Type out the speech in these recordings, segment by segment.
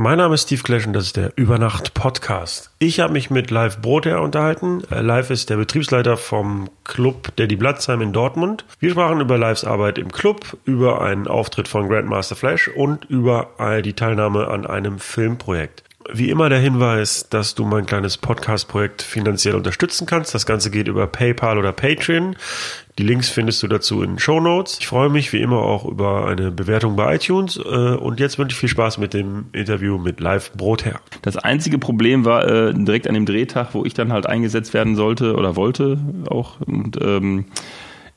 Mein Name ist Steve Clash und das ist der Übernacht Podcast. Ich habe mich mit Live Brother unterhalten. Äh, Live ist der Betriebsleiter vom Club Daddy Blatzheim in Dortmund. Wir sprachen über Lives Arbeit im Club, über einen Auftritt von Grandmaster Flash und über die Teilnahme an einem Filmprojekt. Wie immer der Hinweis, dass du mein kleines Podcast-Projekt finanziell unterstützen kannst. Das Ganze geht über PayPal oder Patreon. Die Links findest du dazu in den Show Notes. Ich freue mich wie immer auch über eine Bewertung bei iTunes. Äh, und jetzt wünsche ich viel Spaß mit dem Interview mit Live Brotherr. Das einzige Problem war äh, direkt an dem Drehtag, wo ich dann halt eingesetzt werden sollte oder wollte auch. Und ähm,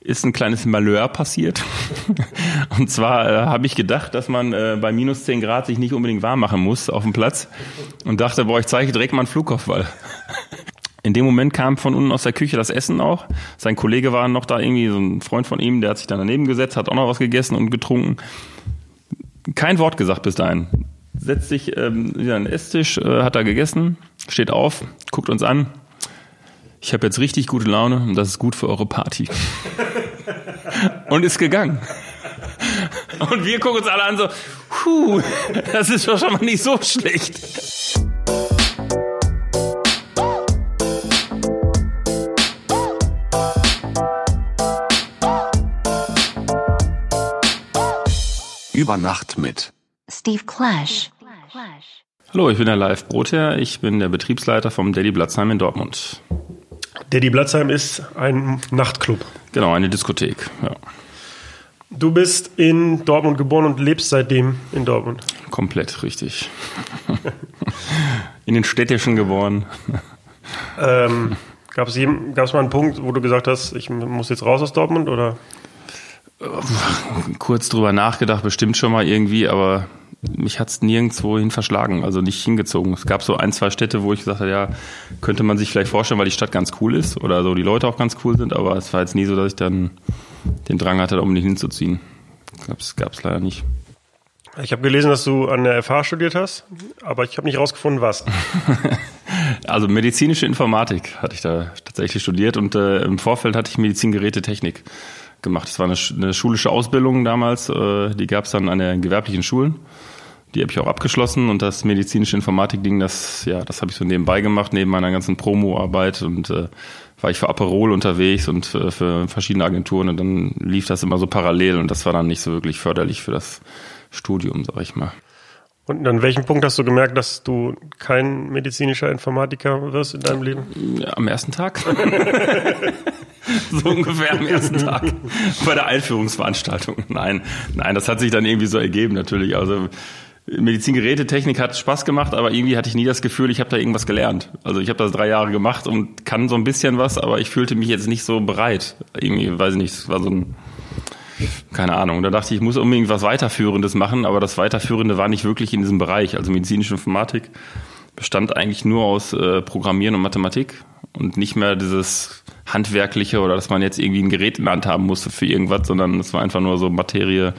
ist ein kleines Malheur passiert. Und zwar äh, habe ich gedacht, dass man äh, bei minus 10 Grad sich nicht unbedingt warm machen muss auf dem Platz und dachte, boah, ich zeige direkt mal einen Flugkopfball. In dem Moment kam von unten aus der Küche das Essen auch. Sein Kollege war noch da, irgendwie so ein Freund von ihm, der hat sich dann daneben gesetzt, hat auch noch was gegessen und getrunken. Kein Wort gesagt bis dahin. Setzt sich ähm, wieder an den Esstisch, äh, hat da gegessen, steht auf, guckt uns an, ich habe jetzt richtig gute Laune und das ist gut für eure Party. und ist gegangen. Und wir gucken uns alle an so, puh, das ist doch schon mal nicht so schlecht. Über Nacht mit Steve Clash. Hallo, ich bin der Live Brotherr. Ich bin der Betriebsleiter vom Daddy Blatzheim in Dortmund. Daddy Blatzheim ist ein Nachtclub. Genau, eine Diskothek. Ja. Du bist in Dortmund geboren und lebst seitdem in Dortmund. Komplett richtig. in den Städtischen geboren. Ähm, Gab es mal einen Punkt, wo du gesagt hast, ich muss jetzt raus aus Dortmund oder? Kurz drüber nachgedacht, bestimmt schon mal irgendwie, aber mich hat es nirgendwo hin verschlagen, also nicht hingezogen. Es gab so ein, zwei Städte, wo ich gesagt habe, ja, könnte man sich vielleicht vorstellen, weil die Stadt ganz cool ist oder so die Leute auch ganz cool sind, aber es war jetzt nie so, dass ich dann den Drang hatte, da unbedingt hinzuziehen. Gab es leider nicht. Ich habe gelesen, dass du an der FH studiert hast, aber ich habe nicht rausgefunden, was. also medizinische Informatik hatte ich da tatsächlich studiert und äh, im Vorfeld hatte ich Medizingerätetechnik gemacht. Das war eine, eine schulische Ausbildung damals, äh, die gab es dann an den gewerblichen Schulen. Die habe ich auch abgeschlossen und das medizinische Informatik-Ding, das, ja, das habe ich so nebenbei gemacht, neben meiner ganzen Promo-Arbeit und äh, war ich für Aperol unterwegs und äh, für verschiedene Agenturen und dann lief das immer so parallel und das war dann nicht so wirklich förderlich für das Studium, sag ich mal. Und an welchem Punkt hast du gemerkt, dass du kein medizinischer Informatiker wirst in deinem Leben? Ja, am ersten Tag. so ungefähr am ersten Tag bei der Einführungsveranstaltung. Nein, nein, das hat sich dann irgendwie so ergeben natürlich. Also Medizingerätetechnik hat Spaß gemacht, aber irgendwie hatte ich nie das Gefühl, ich habe da irgendwas gelernt. Also ich habe das drei Jahre gemacht und kann so ein bisschen was, aber ich fühlte mich jetzt nicht so bereit. Irgendwie, weiß ich nicht, es war so ein, keine Ahnung. Da dachte ich, ich muss unbedingt was Weiterführendes machen, aber das Weiterführende war nicht wirklich in diesem Bereich. Also medizinische Informatik bestand eigentlich nur aus äh, Programmieren und Mathematik und nicht mehr dieses handwerkliche oder dass man jetzt irgendwie ein Gerät in der Hand haben musste für irgendwas, sondern es war einfach nur so Materie,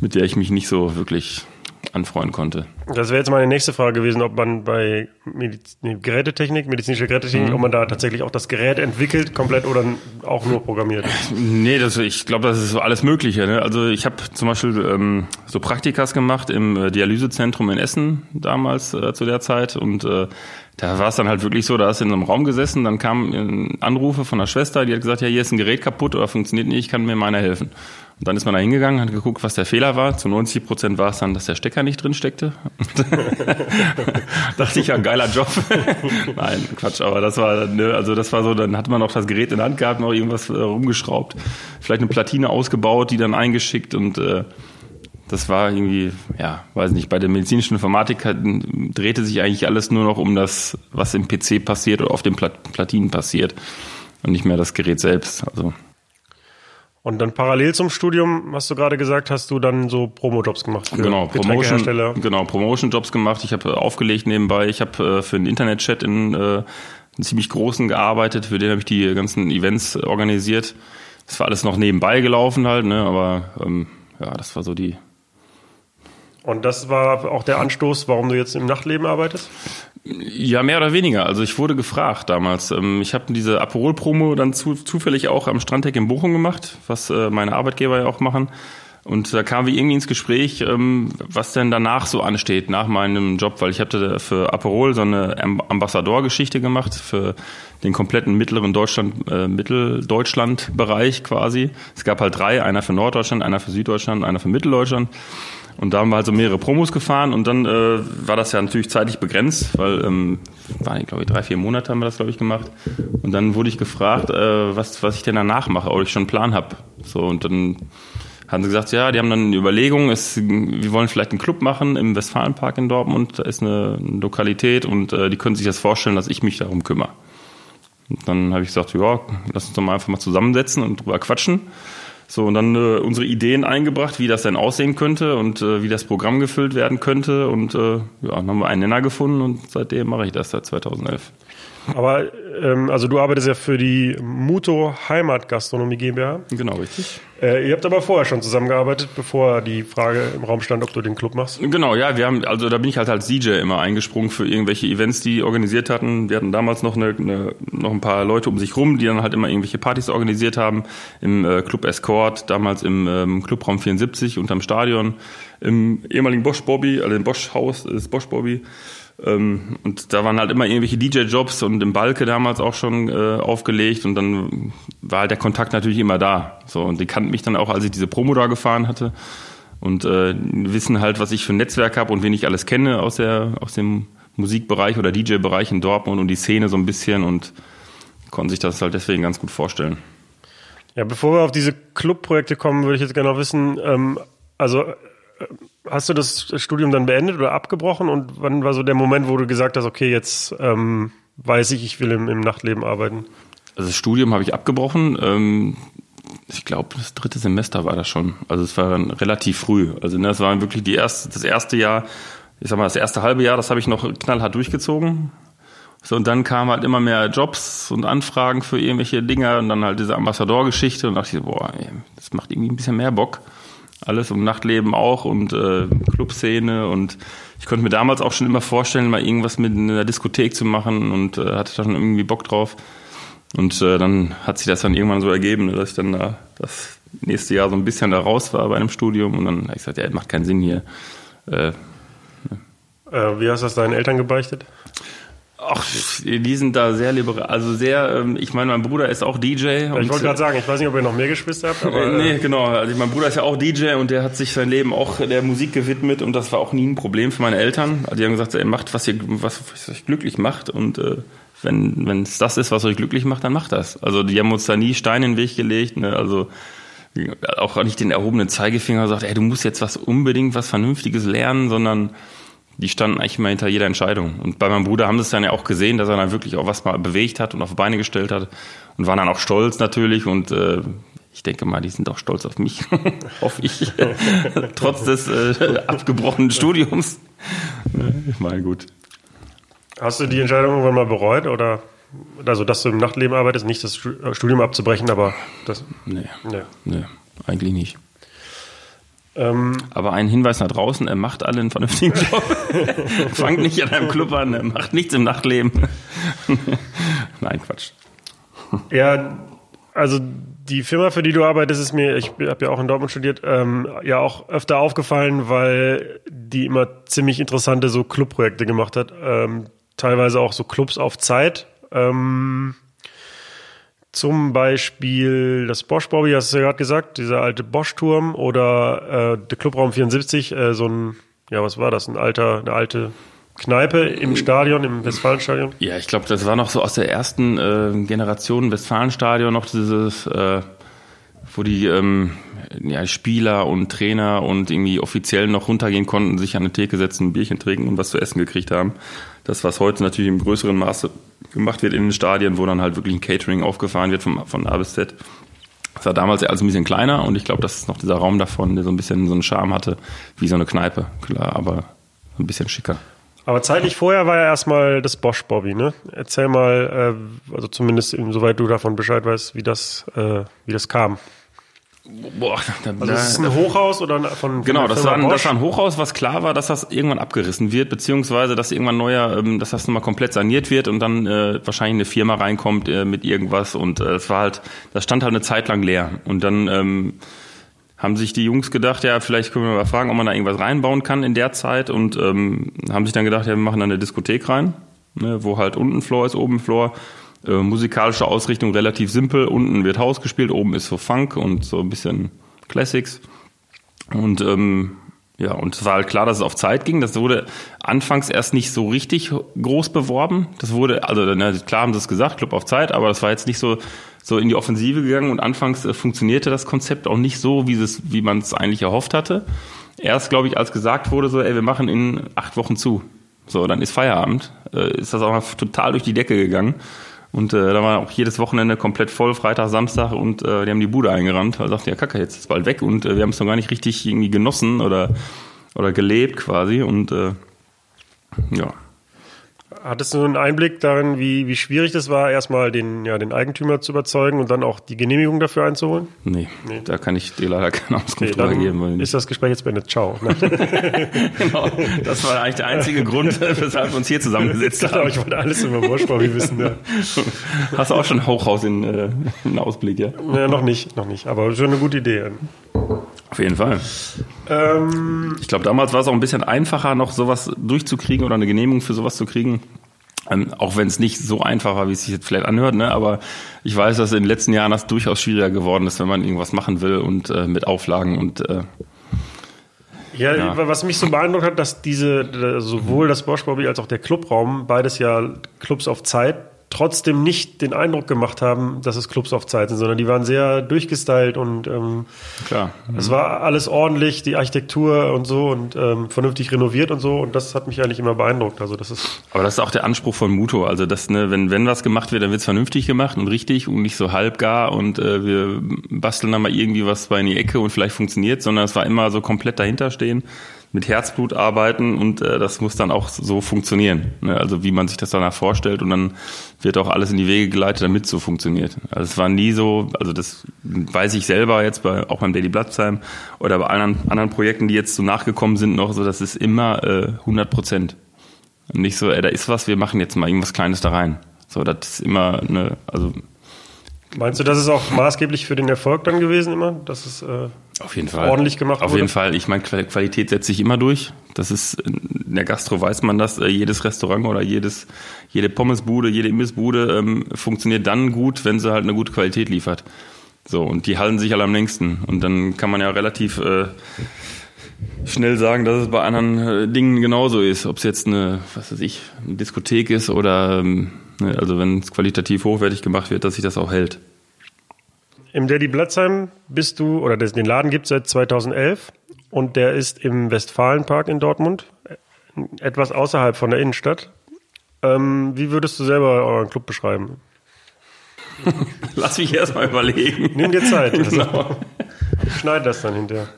mit der ich mich nicht so wirklich anfreuen konnte. Das wäre jetzt meine nächste Frage gewesen, ob man bei Mediz nee, Gerätetechnik, medizinische Gerätetechnik, mhm. ob man da tatsächlich auch das Gerät entwickelt, komplett oder auch nur programmiert. Nee, das, ich glaube, das ist so alles Mögliche. Ne? Also ich habe zum Beispiel ähm, so Praktikas gemacht im äh, Dialysezentrum in Essen damals äh, zu der Zeit und äh, da war es dann halt wirklich so, da hast du in einem Raum gesessen, dann kamen Anrufe von der Schwester, die hat gesagt, ja, hier ist ein Gerät kaputt oder funktioniert nicht, kann mir meiner helfen. Und dann ist man da hingegangen, hat geguckt, was der Fehler war. Zu 90 Prozent war es dann, dass der Stecker nicht drin steckte. Dachte ich, ja, geiler Job. Nein, Quatsch, aber das war, ne, also das war so, dann hat man noch das Gerät in der Hand gehabt, noch irgendwas äh, rumgeschraubt, vielleicht eine Platine ausgebaut, die dann eingeschickt und äh, das war irgendwie, ja, weiß nicht, bei der medizinischen Informatik drehte sich eigentlich alles nur noch um das, was im PC passiert oder auf den Platinen passiert und nicht mehr das Gerät selbst. Also und dann parallel zum Studium, hast du gerade gesagt, hast du dann so Promo-Jobs gemacht für genau, Promotion, genau, Promotion-Jobs gemacht. Ich habe äh, aufgelegt nebenbei. Ich habe äh, für einen Internet-Chat in äh, einen ziemlich großen gearbeitet. Für den habe ich die ganzen Events organisiert. Das war alles noch nebenbei gelaufen halt, ne? aber ähm, ja, das war so die und das war auch der Anstoß, warum du jetzt im Nachtleben arbeitest? Ja, mehr oder weniger. Also ich wurde gefragt damals. Ähm, ich habe diese Aperol-Promo dann zu, zufällig auch am Stranddeck in Bochum gemacht, was äh, meine Arbeitgeber ja auch machen. Und da kamen wir irgendwie ins Gespräch, ähm, was denn danach so ansteht, nach meinem Job, weil ich hatte für Aperol so eine Ambassador-Geschichte gemacht für den kompletten mittleren Deutschland, äh, Mitteldeutschland-Bereich quasi. Es gab halt drei, einer für Norddeutschland, einer für Süddeutschland, einer für Mitteldeutschland. Und da haben wir halt so mehrere Promos gefahren und dann äh, war das ja natürlich zeitlich begrenzt, weil ähm, waren, glaube ich, drei, vier Monate haben wir das, glaube ich, gemacht. Und dann wurde ich gefragt, äh, was, was ich denn danach mache, ob ich schon einen Plan habe. So, und dann haben sie gesagt, ja, die haben dann eine Überlegung, es, wir wollen vielleicht einen Club machen im Westfalenpark in Dortmund, da ist eine, eine Lokalität und äh, die können sich das vorstellen, dass ich mich darum kümmere. Und dann habe ich gesagt, ja, lass uns doch mal einfach mal zusammensetzen und drüber quatschen. So, und dann äh, unsere Ideen eingebracht, wie das denn aussehen könnte und äh, wie das Programm gefüllt werden könnte. Und äh, ja, dann haben wir einen Nenner gefunden und seitdem mache ich das seit 2011. Aber ähm, also du arbeitest ja für die Muto Heimatgastronomie GmbH. Genau, richtig. Äh, ihr habt aber vorher schon zusammengearbeitet, bevor die Frage im Raum stand, ob du den Club machst. Genau, ja, wir haben, also da bin ich halt als DJ immer eingesprungen für irgendwelche Events, die organisiert hatten. Wir hatten damals noch eine, eine noch ein paar Leute um sich rum, die dann halt immer irgendwelche Partys organisiert haben. Im äh, Club Escort, damals im ähm, Clubraum 74 unterm Stadion, im ehemaligen Bosch Bobby, also im Bosch Haus ist Bosch Bobby. Ähm, und da waren halt immer irgendwelche DJ-Jobs und im Balke damals auch schon äh, aufgelegt und dann war halt der Kontakt natürlich immer da. So, und die kannten mich dann auch, als ich diese Promo da gefahren hatte und äh, wissen halt, was ich für ein Netzwerk habe und wen ich alles kenne aus, der, aus dem Musikbereich oder DJ-Bereich in Dortmund und die Szene so ein bisschen und konnten sich das halt deswegen ganz gut vorstellen. Ja, bevor wir auf diese Clubprojekte kommen, würde ich jetzt gerne noch wissen, ähm, also hast du das Studium dann beendet oder abgebrochen und wann war so der Moment, wo du gesagt hast, okay, jetzt ähm, weiß ich, ich will im, im, Nachtleben arbeiten? Also das Studium habe ich abgebrochen. Ähm, ich glaube, das dritte Semester war das schon. Also es war relativ früh. Also ne, das war wirklich die erste, das erste Jahr, ich sag mal, das erste halbe Jahr, das habe ich noch knallhart durchgezogen. So, und dann kamen halt immer mehr Jobs und Anfragen für irgendwelche Dinge und dann halt diese Ambassador-Geschichte und dachte ich, boah, ey, das macht irgendwie ein bisschen mehr Bock alles um Nachtleben auch und äh, Clubszene und ich konnte mir damals auch schon immer vorstellen, mal irgendwas mit einer Diskothek zu machen und äh, hatte da schon irgendwie Bock drauf. Und äh, dann hat sich das dann irgendwann so ergeben, dass ich dann da das nächste Jahr so ein bisschen da raus war bei einem Studium und dann habe ich gesagt, ja, macht keinen Sinn hier. Äh, äh, wie hast du das deinen Eltern gebeichtet? Ach, die sind da sehr liberal. Also sehr, ähm, ich meine, mein Bruder ist auch DJ. Ich wollte gerade sagen, ich weiß nicht, ob ihr noch mehr Geschwister habt, aber. Äh, nee, genau. Also mein Bruder ist ja auch DJ und der hat sich sein Leben auch der Musik gewidmet und das war auch nie ein Problem für meine Eltern. Die haben gesagt, er macht, was, ihr, was, was euch glücklich macht und äh, wenn wenn es das ist, was euch glücklich macht, dann macht das. Also die haben uns da nie Steine in den Weg gelegt. Ne? Also auch nicht den erhobenen Zeigefinger gesagt, ey, du musst jetzt was unbedingt was Vernünftiges lernen, sondern die standen eigentlich immer hinter jeder Entscheidung. Und bei meinem Bruder haben sie es dann ja auch gesehen, dass er dann wirklich auch was mal bewegt hat und auf Beine gestellt hat und waren dann auch stolz natürlich und äh, ich denke mal, die sind auch stolz auf mich, hoffe ich, trotz des äh, abgebrochenen Studiums. ich meine, gut. Hast du die Entscheidung irgendwann mal bereut oder also, dass du im Nachtleben arbeitest, nicht das Studium abzubrechen, aber das? Nee, nee, nee eigentlich nicht. Ähm, Aber ein Hinweis nach draußen, er macht alle einen vernünftigen Job. Fangt nicht an einem Club an, er macht nichts im Nachtleben. Nein, Quatsch. Ja, also die Firma, für die du arbeitest, ist mir, ich habe ja auch in Dortmund studiert, ähm, ja auch öfter aufgefallen, weil die immer ziemlich interessante so Clubprojekte gemacht hat. Ähm, teilweise auch so Clubs auf Zeit. Ähm, zum Beispiel das Bosch Bobby, hast du ja gerade gesagt, dieser alte Bosch-Turm oder äh, der Clubraum 74, äh, so ein, ja, was war das? Ein alter, eine alte Kneipe im Stadion, im Westfalenstadion? Ja, ich glaube, das war noch so aus der ersten äh, Generation Westfalenstadion noch dieses, äh, wo die ähm, ja, Spieler und Trainer und irgendwie offiziell noch runtergehen konnten, sich an eine Theke setzen, ein Bierchen trinken und was zu essen gekriegt haben. Das, was heute natürlich im größeren Maße gemacht wird in den Stadien, wo dann halt wirklich ein Catering aufgefahren wird von, von A bis Z. Das war damals ja alles ein bisschen kleiner und ich glaube, das ist noch dieser Raum davon, der so ein bisschen so einen Charme hatte, wie so eine Kneipe, klar, aber ein bisschen schicker. Aber zeitlich vorher war ja erstmal das Bosch Bobby, ne? Erzähl mal, äh, also zumindest soweit du davon Bescheid weißt, wie das, äh, wie das kam. Boah, da, also ist es ein Hochhaus oder von, Genau, das war, ein, das war ein Hochhaus, was klar war, dass das irgendwann abgerissen wird, beziehungsweise dass irgendwann neuer, ähm, dass das nochmal komplett saniert wird und dann äh, wahrscheinlich eine Firma reinkommt äh, mit irgendwas und äh, es war halt, das stand halt eine Zeit lang leer. Und dann ähm, haben sich die Jungs gedacht, ja, vielleicht können wir mal fragen, ob man da irgendwas reinbauen kann in der Zeit und ähm, haben sich dann gedacht, ja, wir machen da eine Diskothek rein, ne, wo halt unten Floor ist, oben Floor. Äh, musikalische Ausrichtung relativ simpel. Unten wird Haus gespielt, oben ist so Funk und so ein bisschen Classics. Und ähm, ja, und es war halt klar, dass es auf Zeit ging. Das wurde anfangs erst nicht so richtig groß beworben. Das wurde, also na, klar haben sie es gesagt, Club auf Zeit, aber das war jetzt nicht so so in die Offensive gegangen und anfangs äh, funktionierte das Konzept auch nicht so, wie es, wie man es eigentlich erhofft hatte. Erst, glaube ich, als gesagt wurde, so, ey, wir machen in acht Wochen zu. So, dann ist Feierabend, äh, ist das auch total durch die Decke gegangen. Und äh, da war auch jedes Wochenende komplett voll, Freitag, Samstag und äh, die haben die Bude eingerannt. Da sagte ja, Kacke, jetzt ist bald weg und äh, wir haben es noch gar nicht richtig irgendwie genossen oder, oder gelebt quasi. Und äh, ja, Hattest du einen Einblick darin, wie, wie schwierig das war, erstmal den, ja, den Eigentümer zu überzeugen und dann auch die Genehmigung dafür einzuholen? Nee, nee. da kann ich dir leider keine Auskunft okay, geben. Ist das Gespräch jetzt beendet? Ciao. genau, das war eigentlich der einzige Grund, weshalb wir uns hier zusammengesetzt haben. Ich wollte alles über Worsprung wissen. Ja. Hast du auch schon Hochhaus in, äh, in Ausblick, ja? ja? Noch nicht, noch nicht, aber schon eine gute Idee. Auf jeden Fall. Ähm, ich glaube, damals war es auch ein bisschen einfacher, noch sowas durchzukriegen oder eine Genehmigung für sowas zu kriegen. Ähm, auch wenn es nicht so einfach war, wie es sich jetzt vielleicht anhört, ne? aber ich weiß, dass in den letzten Jahren das durchaus schwieriger geworden ist, wenn man irgendwas machen will und äh, mit Auflagen und äh, ja, ja, was mich so beeindruckt hat, dass diese sowohl das Bosch Bobby als auch der Clubraum beides ja Clubs auf Zeit trotzdem nicht den Eindruck gemacht haben, dass es Clubs auf Zeit sind, sondern die waren sehr durchgestylt und ähm, Klar. Mhm. es war alles ordentlich, die Architektur und so und ähm, vernünftig renoviert und so und das hat mich eigentlich immer beeindruckt. Also das ist. Aber das ist auch der Anspruch von Muto. Also dass ne, wenn wenn was gemacht wird, dann wird es vernünftig gemacht und richtig und nicht so halbgar und äh, wir basteln dann mal irgendwie was bei in die Ecke und vielleicht funktioniert, sondern es war immer so komplett dahinter stehen mit Herzblut arbeiten und äh, das muss dann auch so funktionieren. Ne? Also wie man sich das danach vorstellt und dann wird auch alles in die Wege geleitet, damit es so funktioniert. Also es war nie so, also das weiß ich selber jetzt bei auch beim Daily Blatzheim oder bei anderen anderen Projekten, die jetzt so nachgekommen sind noch, so das ist immer äh, 100 Prozent. Nicht so, ey, da ist was, wir machen jetzt mal irgendwas Kleines da rein. So, das ist immer eine, also Meinst du, das ist auch maßgeblich für den Erfolg dann gewesen immer, dass es äh, auf jeden Fall ordentlich gemacht Auf wurde? jeden Fall. Ich meine, Qualität setzt sich immer durch. Das ist in der Gastro weiß man das. Äh, jedes Restaurant oder jedes jede Pommesbude, jede Imbissbude ähm, funktioniert dann gut, wenn sie halt eine gute Qualität liefert. So und die halten sich alle am längsten. Und dann kann man ja relativ äh, schnell sagen, dass es bei anderen äh, Dingen genauso ist. Ob es jetzt eine, was weiß ich, eine Diskothek ist oder ähm, also wenn es qualitativ hochwertig gemacht wird, dass sich das auch hält. Im Daddy Blatzheim bist du, oder den Laden gibt es seit 2011 und der ist im Westfalenpark in Dortmund, etwas außerhalb von der Innenstadt. Ähm, wie würdest du selber euren Club beschreiben? Lass mich erstmal überlegen. Nimm dir Zeit. genau. Schneid das dann hinterher.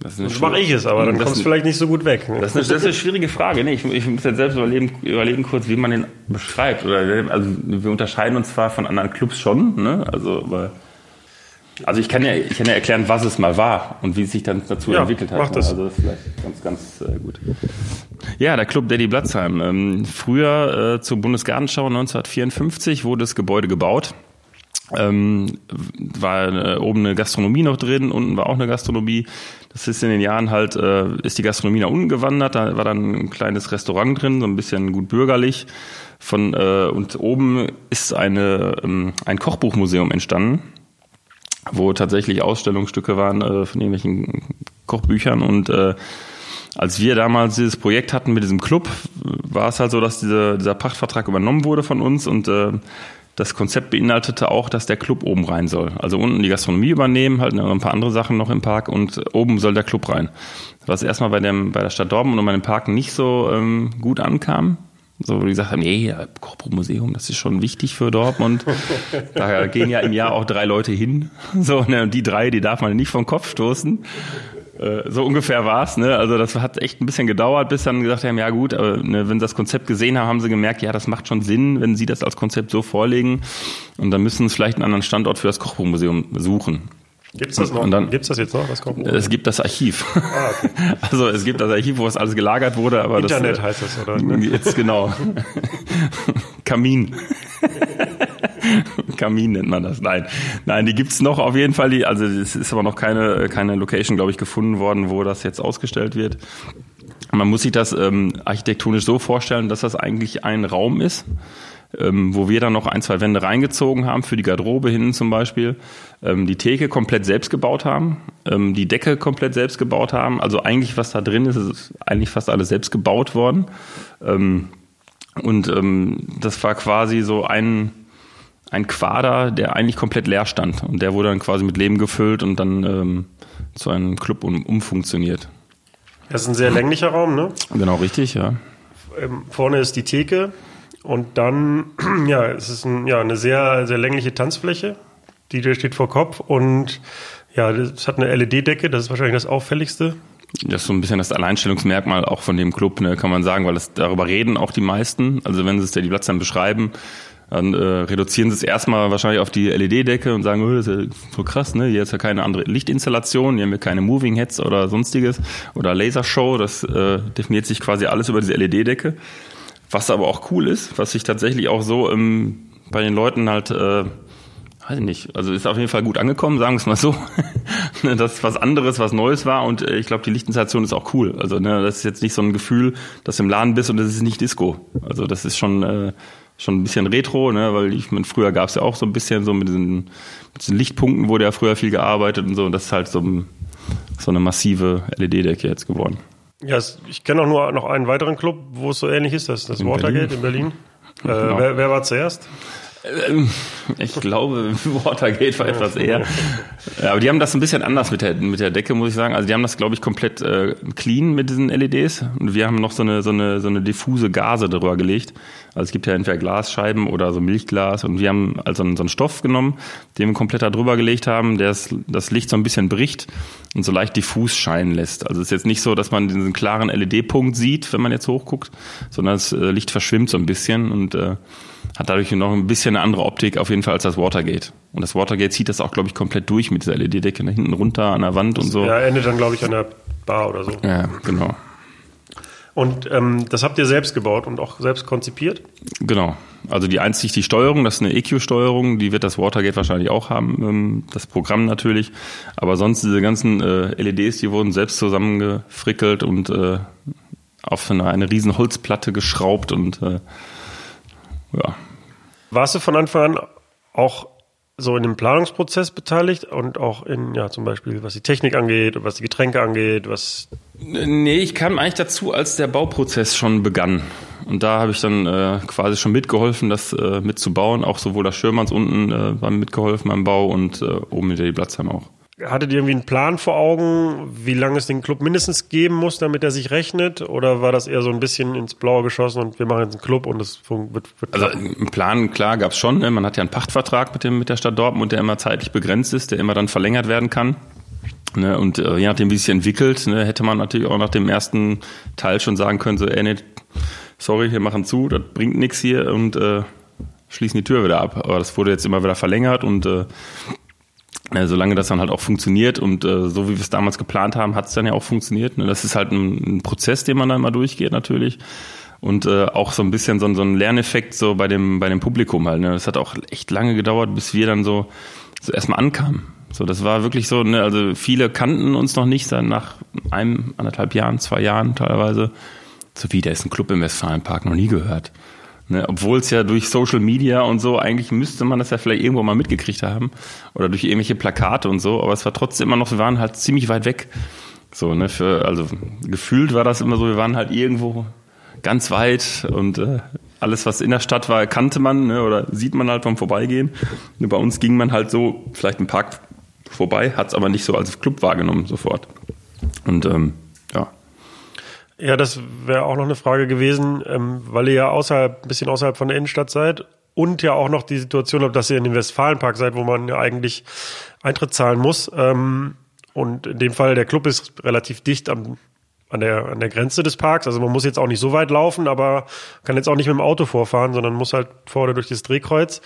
Das, das mache ich es, aber dann kommst du vielleicht nicht so gut weg. Ne? Das, ist eine, das ist eine schwierige Frage. Ne? Ich, ich, muss jetzt selbst überlegen, überlegen kurz, wie man den beschreibt. Oder, also wir unterscheiden uns zwar von anderen Clubs schon, ne? also, aber, also ich kann, ja, ich kann ja erklären, was es mal war und wie es sich dann dazu ja, entwickelt hat. Mach das. Also das ist vielleicht ganz, ganz äh, gut. Ja, der Club Daddy Blatzheim. Ähm, früher äh, zur Bundesgartenschau 1954 wurde das Gebäude gebaut. Ähm, war äh, oben eine Gastronomie noch drin, unten war auch eine Gastronomie. Das ist in den Jahren halt, äh, ist die Gastronomie nach unten gewandert, da war dann ein kleines Restaurant drin, so ein bisschen gut bürgerlich. Von, äh, und oben ist eine, ähm, ein Kochbuchmuseum entstanden, wo tatsächlich Ausstellungsstücke waren äh, von irgendwelchen Kochbüchern. Und äh, als wir damals dieses Projekt hatten mit diesem Club, war es halt so, dass diese, dieser Pachtvertrag übernommen wurde von uns. Und äh, das Konzept beinhaltete auch, dass der Club oben rein soll. Also unten die Gastronomie übernehmen, halt ein paar andere Sachen noch im Park und oben soll der Club rein. Was erstmal bei, dem, bei der Stadt Dortmund und bei dem Park nicht so ähm, gut ankam. So, wie gesagt haben, nee, Kochbuchmuseum, das ist schon wichtig für Dortmund. da gehen ja im Jahr auch drei Leute hin. So, ne, und die drei, die darf man nicht vom Kopf stoßen. Äh, so ungefähr war's, ne? Also das hat echt ein bisschen gedauert, bis dann gesagt haben, ja gut, aber ne, wenn sie das Konzept gesehen haben, haben sie gemerkt, ja, das macht schon Sinn, wenn sie das als Konzept so vorlegen. Und dann müssen sie vielleicht einen anderen Standort für das Kochbuchmuseum suchen. Gibt's das noch? Und dann, gibt's das jetzt noch? Das kommt es gibt das Archiv. Ah, okay. Also es gibt das Archiv, wo das alles gelagert wurde, aber Internet das, heißt das, oder? Jetzt genau. Kamin. Kamin nennt man das. Nein, nein, die gibt's noch auf jeden Fall. Also es ist aber noch keine keine Location, glaube ich, gefunden worden, wo das jetzt ausgestellt wird. Man muss sich das ähm, architektonisch so vorstellen, dass das eigentlich ein Raum ist, ähm, wo wir dann noch ein, zwei Wände reingezogen haben, für die Garderobe hinten zum Beispiel, ähm, die Theke komplett selbst gebaut haben, ähm, die Decke komplett selbst gebaut haben. Also eigentlich, was da drin ist, ist eigentlich fast alles selbst gebaut worden. Ähm, und ähm, das war quasi so ein, ein Quader, der eigentlich komplett leer stand. Und der wurde dann quasi mit Leben gefüllt und dann ähm, zu einem Club um, umfunktioniert. Das ist ein sehr länglicher Raum, ne? Genau, richtig, ja. Ähm, vorne ist die Theke und dann, ja, es ist ein, ja, eine sehr, sehr längliche Tanzfläche. Die steht vor Kopf und ja, es hat eine LED-Decke, das ist wahrscheinlich das auffälligste. Das ist so ein bisschen das Alleinstellungsmerkmal auch von dem Club, ne, kann man sagen, weil das, darüber reden auch die meisten. Also wenn sie es der die Platz dann beschreiben, dann äh, reduzieren sie es erstmal wahrscheinlich auf die LED-Decke und sagen, oh, das ist ja so krass, ne? Hier ist ja keine andere Lichtinstallation, hier haben wir keine Moving Heads oder sonstiges oder Lasershow. Das äh, definiert sich quasi alles über diese LED-Decke. Was aber auch cool ist, was sich tatsächlich auch so ähm, bei den Leuten halt, äh, weiß ich nicht, also ist auf jeden Fall gut angekommen, sagen wir es mal so. dass was anderes, was Neues war und äh, ich glaube, die Lichtinstallation ist auch cool. Also ne, das ist jetzt nicht so ein Gefühl, dass du im Laden bist und das ist nicht Disco. Also das ist schon äh, schon ein bisschen retro, ne, weil ich meine, früher gab es ja auch so ein bisschen so mit diesen, mit diesen Lichtpunkten wurde ja früher viel gearbeitet und so. Und das ist halt so, so eine massive LED-Decke jetzt geworden. Ja, ich kenne auch nur noch einen weiteren Club, wo es so ähnlich ist, das ist das In Watergate Berlin. in Berlin. Äh, Genau. wer, wer war zuerst? Ähm, Ich glaube, Watergate war etwas eher. Ja, aber die haben das ein bisschen anders mit der, mit der Decke, muss ich sagen. Also die haben das, glaube ich, komplett äh, clean mit diesen LEDs. Und wir haben noch so eine, so eine, so eine diffuse Gase drüber gelegt. Also es gibt ja entweder Glasscheiben oder so Milchglas. Und wir haben also so einen Stoff genommen, den wir komplett da drüber gelegt haben, der das, das Licht so ein bisschen bricht und so leicht diffus scheinen lässt. Also es ist jetzt nicht so, dass man diesen klaren LED-Punkt sieht, wenn man jetzt hochguckt, sondern das äh, Licht verschwimmt so ein bisschen und äh, hat dadurch noch ein bisschen eine andere Optik auf jeden Fall als das Watergate. Und das Watergate zieht das auch, glaube ich, komplett durch mit dieser LED-Decke nach hinten runter an der Wand und so. Ja, endet dann, glaube ich, an der Bar oder so. Ja, genau. Und ähm, das habt ihr selbst gebaut und auch selbst konzipiert? Genau. Also die einzig die Steuerung, das ist eine EQ-Steuerung, die wird das Watergate wahrscheinlich auch haben, ähm, das Programm natürlich. Aber sonst diese ganzen äh, LEDs, die wurden selbst zusammengefrickelt und äh, auf eine, eine riesen Holzplatte geschraubt und äh, ja. Warst du von Anfang an auch so in dem Planungsprozess beteiligt und auch in, ja, zum Beispiel, was die Technik angeht, was die Getränke angeht, was. Nee, ich kam eigentlich dazu, als der Bauprozess schon begann. Und da habe ich dann äh, quasi schon mitgeholfen, das äh, mitzubauen. Auch sowohl das Schirmanns unten äh, war mitgeholfen beim Bau und äh, oben mit der Platzheim auch. Hattet ihr irgendwie einen Plan vor Augen, wie lange es den Club mindestens geben muss, damit er sich rechnet? Oder war das eher so ein bisschen ins Blaue geschossen und wir machen jetzt einen Club und es wird, wird Also einen Plan, klar, gab es schon. Ne? Man hat ja einen Pachtvertrag mit, dem, mit der Stadt Dortmund, der immer zeitlich begrenzt ist, der immer dann verlängert werden kann. Ne? Und äh, je nachdem, wie es sich entwickelt, ne, hätte man natürlich auch nach dem ersten Teil schon sagen können, so, ey, nee, sorry, wir machen zu, das bringt nichts hier und äh, schließen die Tür wieder ab. Aber das wurde jetzt immer wieder verlängert und äh, solange das dann halt auch funktioniert und äh, so wie wir es damals geplant haben, hat es dann ja auch funktioniert. Ne? Das ist halt ein, ein Prozess, den man dann mal durchgeht natürlich. Und äh, auch so ein bisschen so, ein- so ein Lerneffekt so bei dem, bei dem Publikum halt. Ne? Das hat auch echt lange gedauert, bis wir dann so, so erstmal ankamen. So, das war wirklich so, ne, also viele kannten uns noch nicht, dann nach einem, anderthalb Jahren, zwei Jahren teilweise. So wie, da ist ein Club im Westfalenpark, noch nie gehört. Ne, Obwohl es ja durch Social Media und so, eigentlich müsste man das ja vielleicht irgendwo mal mitgekriegt haben. Oder durch irgendwelche Plakate und so, aber es war trotzdem immer noch, wir waren halt ziemlich weit weg. So, ne, für, also gefühlt war das immer so, wir waren halt irgendwo ganz weit und äh, alles, was in der Stadt war, kannte man ne, oder sieht man halt beim Vorbeigehen. Nur bei uns ging man halt so vielleicht im Park vorbei, hat es aber nicht so als Club wahrgenommen sofort. Und ähm, ja, das wäre auch noch eine Frage gewesen, ähm, weil ihr ja außerhalb, ein bisschen außerhalb von der Innenstadt seid und ja auch noch die Situation habt, dass ihr in dem Westfalenpark seid, wo man ja eigentlich Eintritt zahlen muss. Ähm, und in dem Fall, der Club ist relativ dicht am, an, der, an der Grenze des Parks. Also man muss jetzt auch nicht so weit laufen, aber kann jetzt auch nicht mit dem Auto vorfahren, sondern muss halt vor oder durch das Drehkreuz.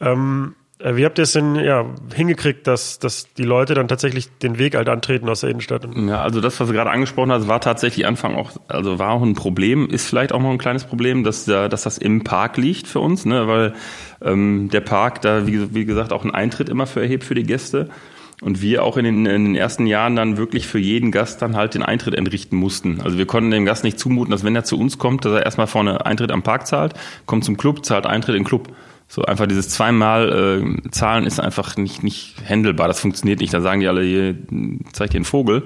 Ähm, Äh, Wie habt ihr es denn ja, hingekriegt, dass, dass die Leute dann tatsächlich den Weg halt antreten aus der Innenstadt? Ja, also das, was du gerade angesprochen hast, war tatsächlich Anfang auch, also war auch ein Problem, ist vielleicht auch noch ein kleines Problem, dass, da- dass das im Park liegt für uns, ne, weil ähm, der Park da, wie, wie gesagt, auch einen Eintritt immer für erhebt für die Gäste. Und wir auch in den, in den ersten Jahren dann wirklich für jeden Gast dann halt den Eintritt entrichten mussten. Also wir konnten dem Gast nicht zumuten, dass wenn er zu uns kommt, dass er erstmal vorne Eintritt am Park zahlt, kommt zum Club, zahlt Eintritt im Club. So einfach dieses zweimal äh, Zahlen ist einfach nicht nicht handelbar. Das funktioniert nicht. Da sagen die alle, hier zeig dir einen Vogel.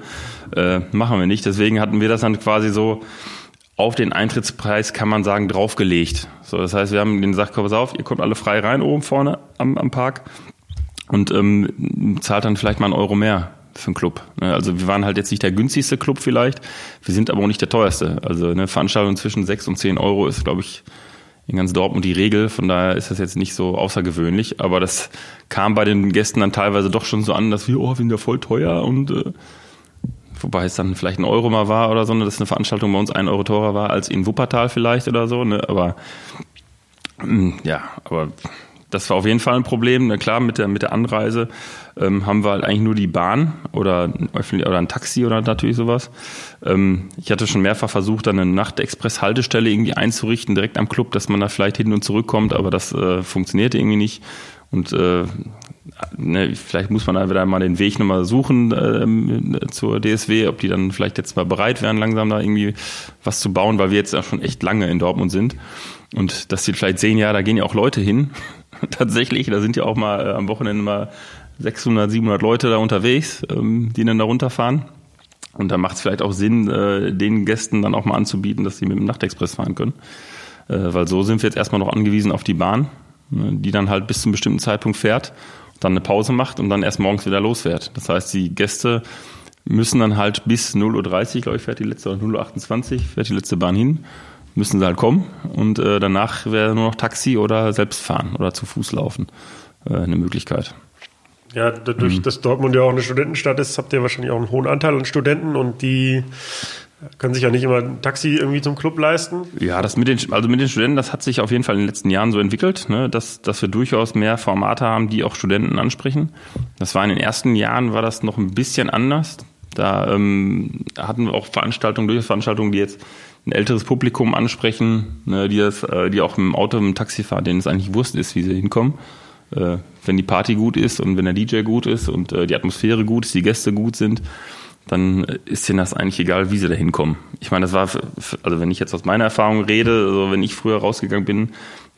Äh, machen wir nicht. Deswegen hatten wir das dann quasi so auf den Eintrittspreis kann man sagen draufgelegt. So, das heißt, wir haben den gesagt, pass auf, ihr kommt alle frei rein oben vorne am, am Park und ähm, zahlt dann vielleicht mal einen Euro mehr für einen Club. Ne, Also wir waren halt jetzt nicht der günstigste Club vielleicht, wir sind aber auch nicht der teuerste. Also eine Veranstaltung zwischen 6 und 10 Euro ist, glaube ich, in ganz Dortmund die Regel. Von daher ist das jetzt nicht so außergewöhnlich. Aber das kam bei den Gästen dann teilweise doch schon so an, dass wir, oh, wir sind ja voll teuer und äh, wobei es dann vielleicht ein Euro mal war oder so, ne, dass eine Veranstaltung bei uns ein Euro teurer war als in Wuppertal vielleicht oder so. Ne? Aber mm, ja, aber das war auf jeden Fall ein Problem. Na klar, mit der, mit der Anreise ähm, haben wir halt eigentlich nur die Bahn oder, oder ein Taxi oder natürlich sowas. Ähm, ich hatte schon mehrfach versucht, dann eine Nachtexpress-Haltestelle irgendwie einzurichten, direkt am Club, dass man da vielleicht hin und zurückkommt, aber das äh, funktionierte irgendwie nicht. Und äh, ne, vielleicht muss man da wieder mal den Weg nochmal suchen ähm, zur DSW, ob die dann vielleicht jetzt mal bereit wären, langsam da irgendwie was zu bauen, weil wir jetzt ja schon echt lange in Dortmund sind. Und dass sie vielleicht sehen, ja, da gehen ja auch Leute hin. Tatsächlich, da sind ja auch mal äh, am Wochenende mal 600, 700 Leute da unterwegs, ähm, die dann da runterfahren. Und da macht es vielleicht auch Sinn, äh, den Gästen dann auch mal anzubieten, dass sie mit dem Nachtexpress fahren können. Äh, weil so sind wir jetzt erstmal noch angewiesen auf die Bahn, ne, die dann halt bis zu einem bestimmten Zeitpunkt fährt, dann eine Pause macht und dann erst morgens wieder losfährt. Das heißt, die Gäste müssen dann halt bis 0.30 Uhr, glaube ich, fährt die letzte, oder 0.28 Uhr fährt die letzte Bahn hin, müssen sie halt kommen und äh, danach wäre nur noch Taxi oder selbst fahren oder zu Fuß laufen äh, eine Möglichkeit. Ja, dadurch, dass Dortmund ja auch eine Studentenstadt ist, habt ihr wahrscheinlich auch einen hohen Anteil an Studenten und die können sich ja nicht immer ein Taxi irgendwie zum Club leisten. Ja, das mit den, also mit den Studenten, das hat sich auf jeden Fall in den letzten Jahren so entwickelt, ne, dass, dass wir durchaus mehr Formate haben, die auch Studenten ansprechen. Das war in den ersten Jahren, war das noch ein bisschen anders. Da ähm, hatten wir auch Veranstaltungen, durchaus Veranstaltungen, die jetzt ein älteres Publikum ansprechen, ne, die, das, äh, die auch dem Auto, dem Taxi fahren, denen es eigentlich Wurst ist, wie sie hinkommen. Äh, wenn die Party gut ist und wenn der DJ gut ist und äh, die Atmosphäre gut ist, die Gäste gut sind, dann ist denen das eigentlich egal, wie sie da hinkommen. Ich meine, das war, für- also wenn ich jetzt aus meiner Erfahrung rede, also wenn ich früher rausgegangen bin,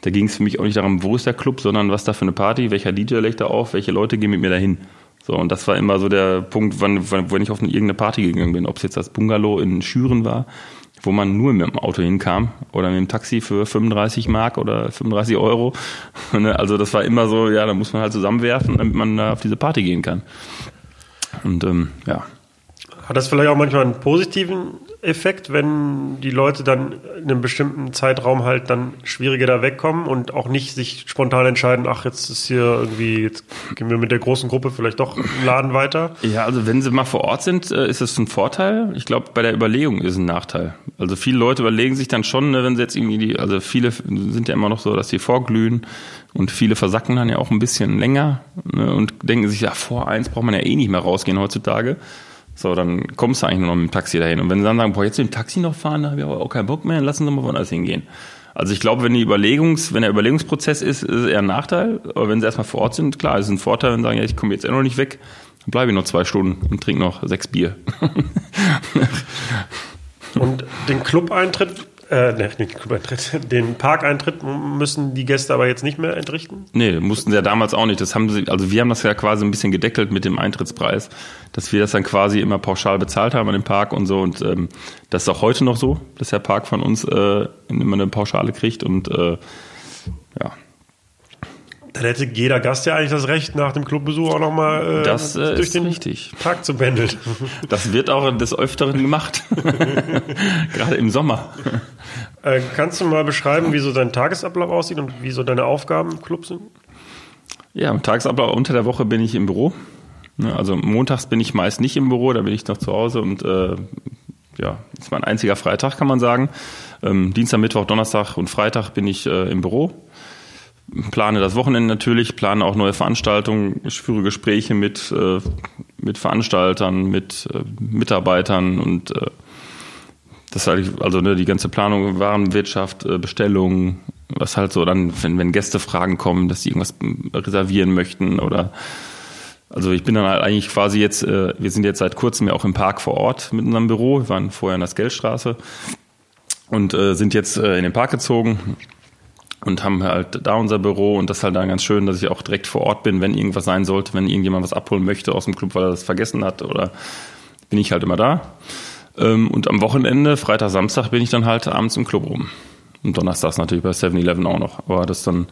da ging es für mich auch nicht darum, wo ist der Club, sondern was da für eine Party, welcher DJ legt da auf, welche Leute gehen mit mir dahin. So, und das war immer so der Punkt, wann, wann, wenn ich auf eine, irgendeine Party gegangen bin, ob es jetzt das Bungalow in Schüren war, wo man nur mit dem Auto hinkam oder mit dem Taxi für 35 Mark oder 35 Euro. Ne, Also das war immer so, ja, da muss man halt zusammenwerfen, damit man da auf diese Party gehen kann. Und ähm, ja, Hat das vielleicht auch manchmal einen positiven Effekt, wenn die Leute dann in einem bestimmten Zeitraum halt dann schwieriger da wegkommen und auch nicht sich spontan entscheiden, ach, jetzt ist hier irgendwie, jetzt gehen wir mit der großen Gruppe vielleicht doch im Laden weiter. Ja, also wenn sie mal vor Ort sind, äh, ist das ein Vorteil. Ich glaube, bei der Überlegung ist ein Nachteil. Also viele Leute überlegen sich dann schon, ne, wenn sie jetzt irgendwie die, also viele sind ja immer noch so, dass sie vorglühen und viele versacken dann ja auch ein bisschen länger ne, und denken sich, ja, vor eins braucht man ja eh nicht mehr rausgehen heutzutage. So, dann kommst du eigentlich nur noch mit dem Taxi dahin. Und wenn sie dann sagen, boah, jetzt mit dem Taxi noch fahren, da habe ich aber auch keinen Bock mehr, dann lassen sie mal woanders hingehen. Also ich glaube, wenn die Überlegungs, wenn der Überlegungsprozess ist, ist es eher ein Nachteil. Aber wenn sie erstmal vor Ort sind, klar, ist es ein Vorteil, wenn sie sagen, ja, ich komme jetzt eh noch nicht weg, dann bleibe ich noch zwei Stunden und trinke noch sechs Bier. Und den Club-Eintritt, äh, ne, den Club-Eintritt, den Parkeintritt müssen die Gäste aber jetzt nicht mehr entrichten. nee, mussten sie ja damals auch nicht. Das haben sie, also wir haben das ja quasi ein bisschen gedeckelt mit dem Eintrittspreis, dass wir das dann quasi immer pauschal bezahlt haben an dem Park und so. Und ähm, das ist auch heute noch so, dass der Park von uns äh, immer eine Pauschale kriegt und äh, ja. Dann hätte jeder Gast ja eigentlich das Recht, nach dem Clubbesuch auch nochmal äh, Das äh, durch den richtig. Park zu pendeln. Das wird auch des Öfteren gemacht. Gerade im Sommer. äh, kannst du mal beschreiben, wie so dein Tagesablauf aussieht und wie so deine Aufgaben im Club sind? Ja, am Tagesablauf unter der Woche bin ich im Büro. Ne, Also montags bin ich meist nicht im Büro, da bin ich noch zu Hause und äh, ja, ist mein einziger Freitag, kann man sagen. Ähm, Dienstag, Mittwoch, Donnerstag und Freitag bin ich äh, im Büro. Plane das Wochenende natürlich, plane auch neue Veranstaltungen, führe Gespräche mit, äh, mit Veranstaltern, mit äh, Mitarbeitern und äh, das halt, also ne, die ganze Planung, Warenwirtschaft, äh, Bestellungen, was halt so dann, wenn, wenn Gästefragen kommen, dass die irgendwas reservieren möchten oder also ich bin dann halt eigentlich quasi jetzt, äh, wir sind jetzt seit kurzem ja auch im Park vor Ort mit unserem Büro, wir waren vorher in der Skelstraße und äh, sind jetzt in den Park gezogen und haben halt da unser Büro und das ist halt dann ganz schön, dass ich auch direkt vor Ort bin, wenn irgendwas sein sollte, wenn irgendjemand was abholen möchte aus dem Club, weil er das vergessen hat oder bin ich halt immer da. Ähm, und am Wochenende, Freitag, Samstag, bin ich dann halt abends im Club rum. Und donnerstags natürlich bei 7-Eleven auch noch. Aber das ist dann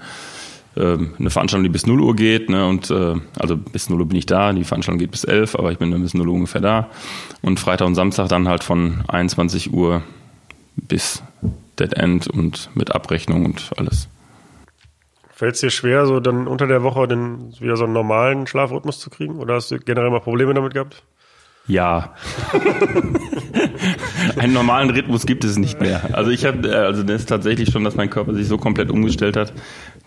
ähm, eine Veranstaltung, die bis 0 Uhr geht. Ne? Und äh, also bis 0 Uhr bin ich da, die Veranstaltung geht bis 11, aber ich bin dann bis 0 Uhr ungefähr da. Und Freitag und Samstag dann halt von 21 Uhr bis Dead End und mit Abrechnung und alles. Fällt es dir schwer, so dann unter der Woche den, wieder so einen normalen Schlafrhythmus zu kriegen? Oder hast du generell mal Probleme damit gehabt? Ja. Einen normalen Rhythmus gibt es nicht mehr. Also ich habe, äh, also das ist tatsächlich schon, dass mein Körper sich so komplett umgestellt hat,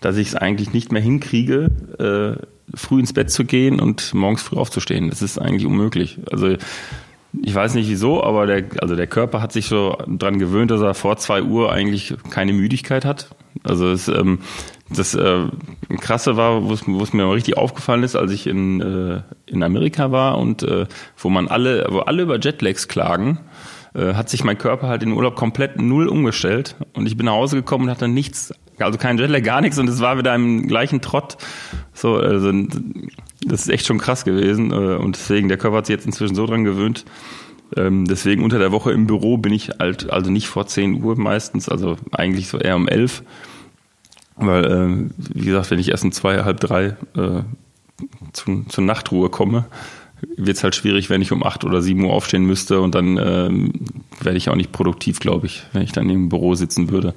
dass ich es eigentlich nicht mehr hinkriege, äh, früh ins Bett zu gehen und morgens früh aufzustehen. Das ist eigentlich unmöglich. Also ich weiß nicht wieso, aber der, also der Körper hat sich so dran gewöhnt, dass er vor zwei Uhr eigentlich keine Müdigkeit hat. Also es, ähm, das äh, Krasse war, wo es mir richtig aufgefallen ist, als ich in, äh, in Amerika war und äh, wo man alle, wo alle über Jetlags klagen, äh, hat sich mein Körper halt in den Urlaub komplett null umgestellt und ich bin nach Hause gekommen und hatte nichts, also kein Jetlag, gar nichts und es war wieder im gleichen Trott. So, also das ist echt schon krass gewesen äh, und deswegen der Körper hat sich jetzt inzwischen so dran gewöhnt. Ähm, deswegen unter der Woche im Büro bin ich halt also nicht vor 10 Uhr meistens, also eigentlich so eher um 11 weil, äh, wie gesagt, wenn ich erst um zwei, halb drei äh, zu, zur Nachtruhe komme, wird es halt schwierig, wenn ich um acht oder sieben Uhr aufstehen müsste und dann ähm, werde ich auch nicht produktiv, glaube ich, wenn ich dann im Büro sitzen würde.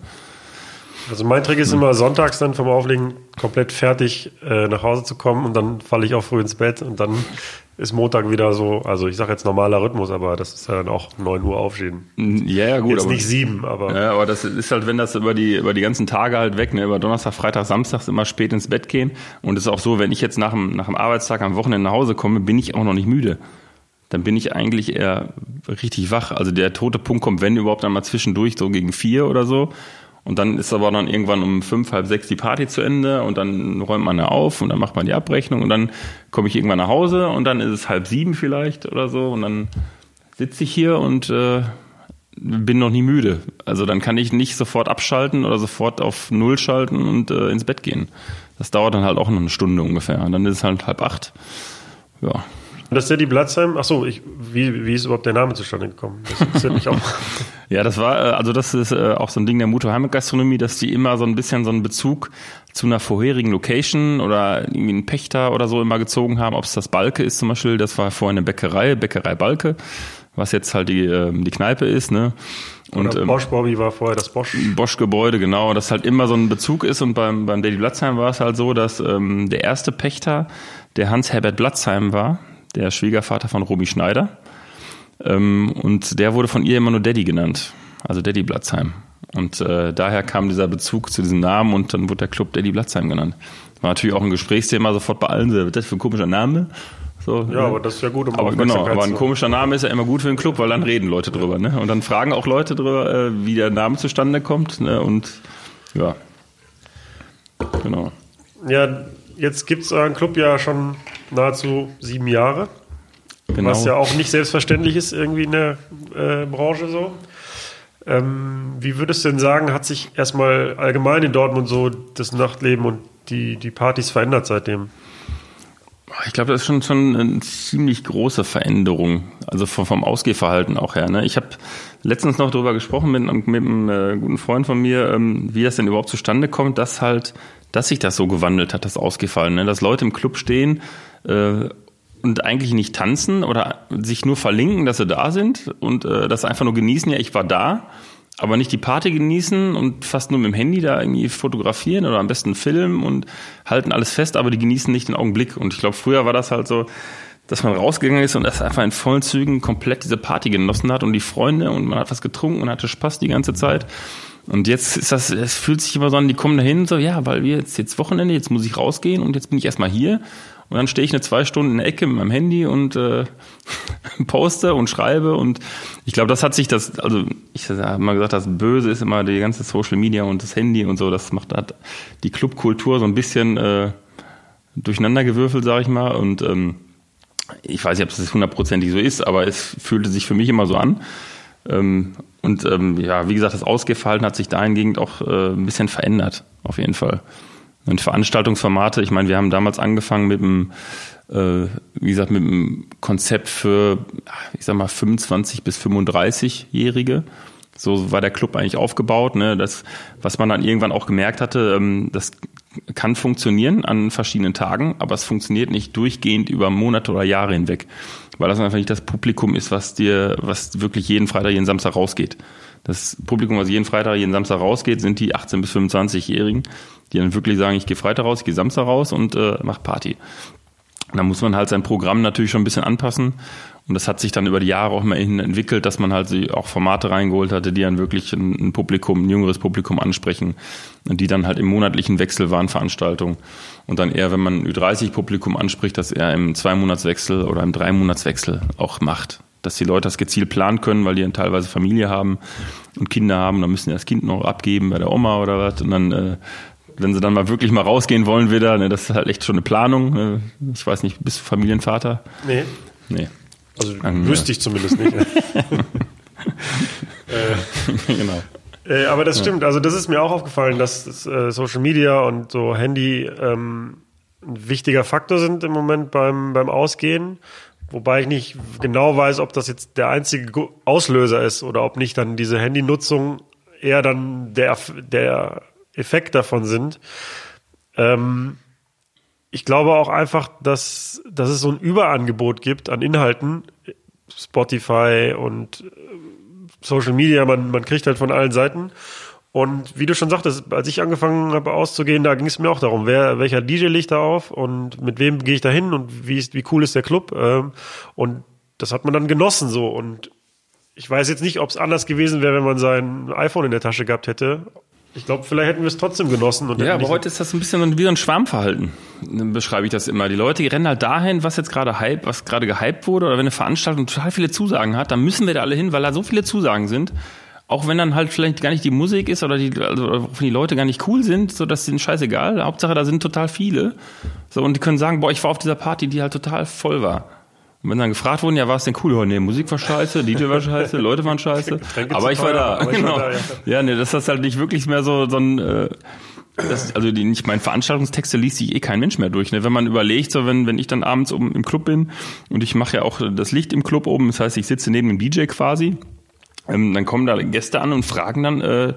Also mein Trick ist immer sonntags dann vom Auflegen komplett fertig äh, nach Hause zu kommen und dann falle ich auch früh ins Bett und dann ist Montag wieder so, also ich sage jetzt normaler Rhythmus, aber das ist ja dann auch 9 Uhr aufstehen. Ja, ja, gut. Jetzt aber, nicht sieben, aber. Ja, aber das ist halt, wenn das über die, über die ganzen Tage halt weg, ne, über Donnerstag, Freitag, Samstag immer spät ins Bett gehen. Und es ist auch so, wenn ich jetzt nach dem, nach dem Arbeitstag am Wochenende nach Hause komme, bin ich auch noch nicht müde. Dann bin ich eigentlich eher richtig wach. Also der tote Punkt kommt, wenn überhaupt einmal zwischendurch, so gegen vier oder so. Und dann ist aber dann irgendwann um fünf, halb sechs die Party zu Ende und dann räumt man da auf und dann macht man die Abrechnung und dann komme ich irgendwann nach Hause und dann ist es halb sieben vielleicht oder so und dann sitze ich hier und äh, bin noch nie müde. Also dann kann ich nicht sofort abschalten oder sofort auf Null schalten und äh, ins Bett gehen. Das dauert dann halt auch noch eine Stunde ungefähr. Und dann ist es halt halb acht. Ja. Das ist ja die Blatzheim. Achso, ich, wie, wie ist überhaupt der Name zustande gekommen? Das mich auch. ja, das war, äh, also das ist äh, auch so ein Ding der Mutter Gastronomie, dass die immer so ein bisschen so einen Bezug zu einer vorherigen Location oder irgendwie einen Pächter oder so immer gezogen haben. Ob es das Balke ist zum Beispiel, das war vorher eine Bäckerei, Bäckerei Balke, was jetzt halt die, ähm, die Kneipe ist, ne? Und ähm, Bosch Bobby war vorher das Bosch. Bosch-Gebäude, genau, das halt immer so ein Bezug ist. Und beim, beim Daddy Blatzheim war es halt so, dass ähm, der erste Pächter der Hans-Herbert Blatzheim war, der Schwiegervater von Romy Schneider. Ähm, und der wurde von ihr immer nur Daddy genannt, also Daddy Blatzheim. Und äh, daher kam dieser Bezug zu diesem Namen und dann wurde der Club Daddy Blatzheim genannt. War natürlich auch ein Gesprächsthema sofort bei allen, was ist das für ein komischer Name? So, ja, ne? aber das ist ja gut. Um aber genau, aber ein komischer Name ist ja immer gut für einen Club, weil dann reden Leute drüber, ne? Und dann fragen auch Leute drüber, äh, wie der Name zustande kommt, ne? Und ja, genau. Ja, jetzt gibt es euren Club ja schon nahezu sieben Jahre. Genau. Was ja auch nicht selbstverständlich ist, irgendwie in der äh, Branche so. Ähm, wie würdest du denn sagen, hat sich erstmal allgemein in Dortmund so das Nachtleben und die, die Partys verändert seitdem? Ich glaube, das ist schon, schon eine ziemlich große Veränderung, also vom, vom Ausgehverhalten auch her. Ne? Ich habe letztens noch darüber gesprochen mit, mit einem äh, guten Freund von mir, ähm, wie das denn überhaupt zustande kommt, dass halt, dass sich das so gewandelt hat, das Ausgefallen. Ne? Dass Leute im Club stehen äh, und eigentlich nicht tanzen oder sich nur verlinken, dass sie da sind und äh, das einfach nur genießen, ja, ich war da, aber nicht die Party genießen und fast nur mit dem Handy da irgendwie fotografieren oder am besten filmen und halten alles fest, aber die genießen nicht den Augenblick. Und ich glaube, früher war das halt so, dass man rausgegangen ist und das einfach in vollen Zügen komplett diese Party genossen hat und die Freunde und man hat was getrunken und hatte Spaß die ganze Zeit. Und jetzt ist das, es fühlt sich immer so an, die kommen dahin so, ja, weil wir jetzt, jetzt Wochenende, jetzt muss ich rausgehen und jetzt bin ich erstmal hier. Und dann stehe ich eine zwei Stunden in der Ecke mit meinem Handy und äh, poste und schreibe. Und ich glaube, das hat sich das, also ich habe mal gesagt, das Böse ist immer die ganze Social Media und das Handy und so. Das macht hat die Clubkultur so ein bisschen äh, durcheinandergewürfelt, sage ich mal. Und ähm, ich weiß nicht, ob es hundertprozentig so ist, aber es fühlte sich für mich immer so an. Ähm, und ähm, ja, wie gesagt, das Ausgehverhalten hat sich dahingehend auch äh, ein bisschen verändert, auf jeden Fall. Und Veranstaltungsformate, ich meine, wir haben damals angefangen mit einem, äh, wie gesagt, mit einem Konzept für, ich sag mal, 25 bis 35-Jährige. So war der Club eigentlich aufgebaut. Ne? Das, was man dann irgendwann auch gemerkt hatte, ähm, das kann funktionieren an verschiedenen Tagen, aber es funktioniert nicht durchgehend über Monate oder Jahre hinweg, weil das einfach nicht das Publikum ist, was dir, was wirklich jeden Freitag, jeden Samstag rausgeht. Das Publikum, was jeden Freitag, jeden Samstag rausgeht, sind die 18 bis 25-Jährigen, die dann wirklich sagen, ich gehe Freitag raus, ich gehe Samstag raus und äh, mach Party. Da muss man halt sein Programm natürlich schon ein bisschen anpassen. Und das hat sich dann über die Jahre auch mal hin entwickelt, dass man halt auch Formate reingeholt hatte, die dann wirklich ein, Publikum, ein jüngeres Publikum ansprechen. Und die dann halt im monatlichen Wechsel waren Veranstaltungen. Und dann eher, wenn man ein Ü30-Publikum anspricht, dass er im Zwei-Monats-Wechsel oder im Drei-Monats-Wechsel auch macht dass die Leute das gezielt planen können, weil die dann teilweise Familie haben und Kinder haben, dann müssen die das Kind noch abgeben bei der Oma oder was und dann äh, wenn sie dann mal wirklich mal rausgehen wollen wieder, ne, das ist halt echt schon eine Planung. Ne? Ich weiß nicht, bist du Familienvater? Nee. Nee. Also Dann, wüsste ich zumindest nicht. äh, genau. Äh, aber das stimmt, also das ist mir auch aufgefallen, dass das, äh, Social Media und so Handy ähm, ein wichtiger Faktor sind im Moment beim, beim Ausgehen. Wobei ich nicht genau weiß, ob das jetzt der einzige Auslöser ist oder ob nicht dann diese Handynutzung eher dann der, der Effekt davon sind. Ähm, ich glaube auch einfach, dass, dass es so ein Überangebot gibt an Inhalten, Spotify und äh, Social Media, man, man kriegt halt von allen Seiten. Und wie du schon sagtest, als ich angefangen habe auszugehen, da ging es mir auch darum, wer, welcher DJ liegt da auf und mit wem gehe ich da hin und wie, ist, wie cool ist der Club. Ähm, und das hat man dann genossen so. Und ich weiß jetzt nicht, ob es anders gewesen wäre, wenn man sein iPhone in der Tasche gehabt hätte. Ich glaube, vielleicht hätten wir es trotzdem genossen. ja, aber heute ist das ein bisschen wie so ein Schwarmverhalten, beschreibe ich das immer. Die Leute rennen halt dahin, was jetzt gerade hype, was gerade gehypt wurde, oder wenn eine Veranstaltung total viele Zusagen hat, dann müssen wir da alle hin, weil da so viele Zusagen sind auch wenn dann halt vielleicht gar nicht die Musik ist oder die, also die Leute gar nicht cool sind, so das ist denen scheißegal. Hauptsache, da sind total viele. So, und die können sagen, boah, ich war auf dieser Party, die halt total voll war. Und wenn dann gefragt wurden, ja, war es denn cool? Nee, Musik war scheiße, DJ war scheiße, Leute waren scheiße. Aber ich war da. Genau. Da, ja. ja, nee, das ist halt nicht wirklich mehr so, so ein, äh, das, also die, nicht mein Veranstaltungstexte liest sich eh kein Mensch mehr durch. Ne? Wenn man überlegt, so wenn, wenn ich dann abends oben im Club bin und ich mache ja auch das Licht im Club oben, das heißt, ich sitze neben dem DJ quasi ähm, dann kommen da Gäste an und fragen dann äh,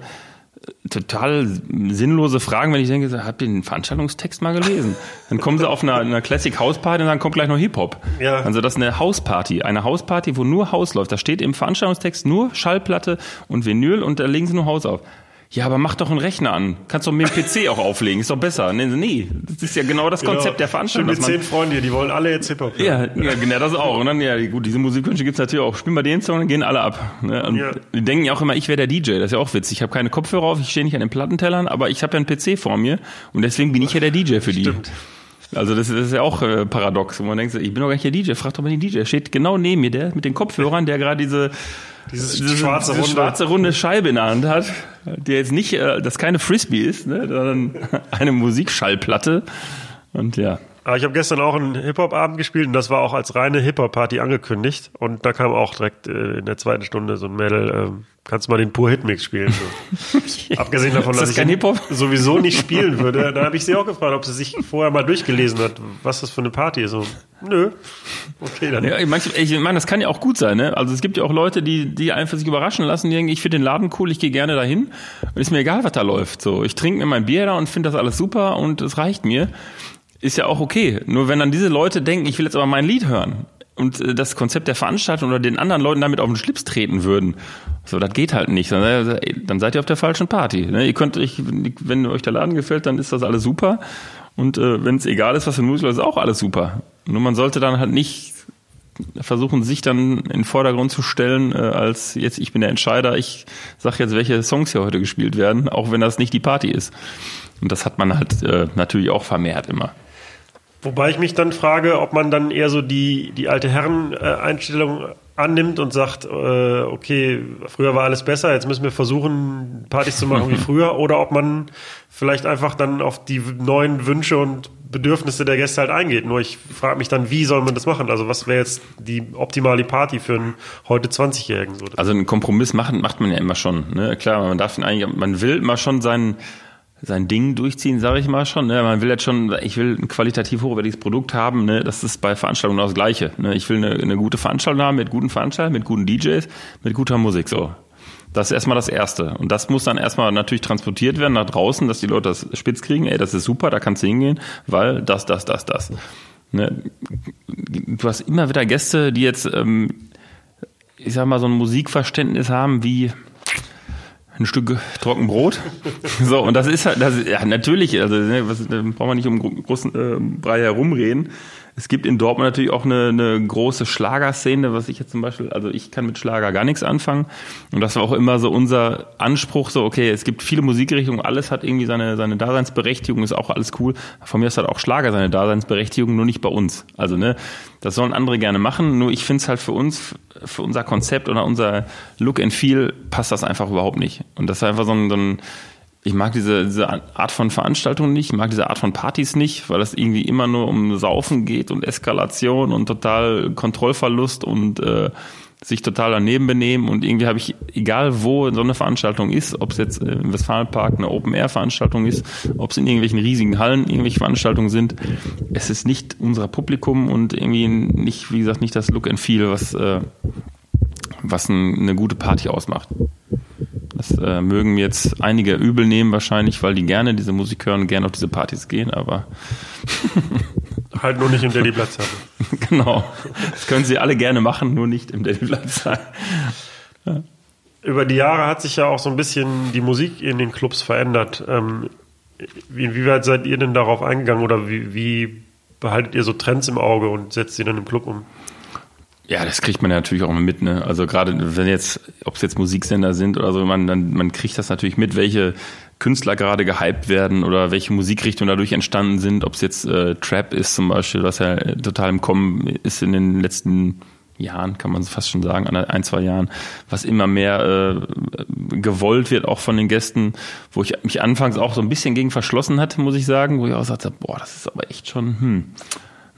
total sinnlose Fragen, wenn ich denke, habt ihr den Veranstaltungstext mal gelesen? Dann kommen sie auf einer, einer Classic House Party und dann kommt gleich noch Hip-Hop. Ja. Also das ist eine Hausparty, eine Hausparty, wo nur Haus läuft. Da steht im Veranstaltungstext nur Schallplatte und Vinyl und da legen sie nur Haus auf. Ja, aber mach doch einen Rechner an. Kannst doch mit dem PC auch auflegen. Ist doch besser. Nee, nee, das ist ja genau das genau. Konzept der Veranstaltung. Mit zehn Freunde, die wollen alle jetzt Hip-Hop. Ja, ja, genau das auch. Und dann, ja, gut, diese Musikwünsche gibt's natürlich auch. Spielen wir den Song, dann gehen alle ab. Ne? Und ja. Die denken ja auch immer, ich wäre der DJ. Das ist ja auch witzig. Ich habe keine Kopfhörer auf, ich stehe nicht an den Plattentellern, aber ich habe ja einen PC vor mir und deswegen bin ich ja der DJ für die. Stimmt. Also das, das ist ja auch äh, paradox. wo man denkt, ich bin doch gar nicht der DJ. Frag doch mal den DJ. Steht genau neben mir, der mit den Kopfhörern, der gerade diese dieses diese, schwarze, diese runde. schwarze runde Scheibe in der Hand hat, die jetzt nicht, äh, das keine Frisbee ist, ne, sondern eine Musikschallplatte. Und ja. Ich habe gestern auch einen Hip-Hop-Abend gespielt und das war auch als reine Hip-Hop-Party angekündigt. Und da kam auch direkt äh, in der zweiten Stunde so ein Mädel, äh, kannst du mal den pur Hitmix spielen. So. Abgesehen davon, das dass ich sowieso nicht spielen würde. Da habe ich sie auch gefragt, ob sie sich vorher mal durchgelesen hat, was das für eine Party ist. So, nö. Okay, dann. Ja, ich meine, ich mein, das kann ja auch gut sein. Ne? Also es gibt ja auch Leute, die, die einfach sich überraschen lassen, die denken, ich finde den Laden cool, ich gehe gerne dahin. Und ist mir egal, was da läuft. So, Ich trinke mir mein Bier da und finde das alles super und es reicht mir ist ja auch okay. Nur wenn dann diese Leute denken, ich will jetzt aber mein Lied hören und äh, das Konzept der Veranstaltung oder den anderen Leuten damit auf den Schlips treten würden, so, das geht halt nicht. Dann seid ihr auf der falschen Party. Ne? Ihr könnt euch, wenn euch der Laden gefällt, dann ist das alles super. Und äh, wenn es egal ist, was für Musik ist, auch alles super. Nur man sollte dann halt nicht versuchen sich dann in den Vordergrund zu stellen, äh, als jetzt ich bin der Entscheider, ich sag jetzt, welche Songs hier heute gespielt werden, auch wenn das nicht die Party ist. Und das hat man halt äh, natürlich auch vermehrt immer. Wobei ich mich dann frage, ob man dann eher so die, die alte Herren-Einstellung annimmt und sagt, äh, okay, früher war alles besser, jetzt müssen wir versuchen, Partys zu machen wie früher, oder ob man vielleicht einfach dann auf die neuen Wünsche und Bedürfnisse der Gäste halt eingeht. Nur ich frage mich dann, wie soll man das machen? Also was wäre jetzt die optimale Party für einen heute 20-Jährigen? So, also einen Kompromiss machen macht man ja immer schon. Ne? Klar, man darf ihn eigentlich, man will immer schon seinen sein Ding durchziehen, sage ich mal schon. Ne? Man will jetzt schon, ich will ein qualitativ hochwertiges Produkt haben. Ne? Das ist bei Veranstaltungen auch das Gleiche. Ne? Ich will eine, eine gute Veranstaltung haben mit guten Veranstaltern, mit guten DJs, mit guter Musik. So, das ist erstmal das Erste. Und das muss dann erstmal natürlich transportiert werden nach draußen, dass die Leute das spitz kriegen. Ey, das ist super, da kannst du hingehen, weil das, das, das, das. Ne? Du hast immer wieder Gäste, die jetzt, ähm, ich sag mal, so ein Musikverständnis haben wie ein Stück Trockenbrot. So, und das ist halt, das, ja, natürlich, also ne, was, da braucht man nicht um großen äh, Brei herumreden. Es gibt in Dortmund natürlich auch eine, eine große Schlagerszene, was ich jetzt zum Beispiel, also ich kann mit Schlager gar nichts anfangen. Und das war auch immer so unser Anspruch, so, okay, es gibt viele Musikrichtungen, alles hat irgendwie seine, seine Daseinsberechtigung, ist auch alles cool. Von mir ist halt auch Schlager seine Daseinsberechtigung, nur nicht bei uns. Also, ne, das sollen andere gerne machen, nur ich finde es halt für uns, für unser Konzept oder unser Look and Feel passt das einfach überhaupt nicht. Und das ist einfach so ein, so ein ich mag diese, diese Art von Veranstaltungen nicht, ich mag diese Art von Partys nicht, weil es irgendwie immer nur um Saufen geht und Eskalation und total Kontrollverlust und äh, sich total daneben benehmen und irgendwie habe ich, egal wo so eine Veranstaltung ist, ob es jetzt im Westfalenpark eine Open-Air-Veranstaltung ist, ob es in irgendwelchen riesigen Hallen irgendwelche Veranstaltungen sind, es ist nicht unser Publikum und irgendwie nicht, wie gesagt, nicht das Look and Feel, was, äh, was ein, eine gute Party ausmacht. Das äh, mögen jetzt einige übel nehmen wahrscheinlich, weil die gerne diese Musik hören und gerne auf diese Partys gehen, aber halt nur nicht im Daily Platz haben. genau. Das können sie alle gerne machen, nur nicht im Daily Platz sein. Ja. Über die Jahre hat sich ja auch so ein bisschen die Musik in den Clubs verändert. Ähm, inwieweit seid ihr denn darauf eingegangen oder wie, wie behaltet ihr so Trends im Auge und setzt sie dann im Club um? Ja, das kriegt man ja natürlich auch mit, ne? Also gerade wenn jetzt, ob es jetzt Musiksender sind oder so, man, dann, man kriegt das natürlich mit, welche Künstler gerade gehypt werden oder welche Musikrichtungen dadurch entstanden sind, ob es jetzt äh, Trap ist zum Beispiel, was ja total im Kommen ist in den letzten Jahren, kann man fast schon sagen, ein, zwei Jahren, was immer mehr äh, gewollt wird, auch von den Gästen, wo ich mich anfangs auch so ein bisschen gegen verschlossen hatte, muss ich sagen, wo ich auch sagte, boah, das ist aber echt schon, hm,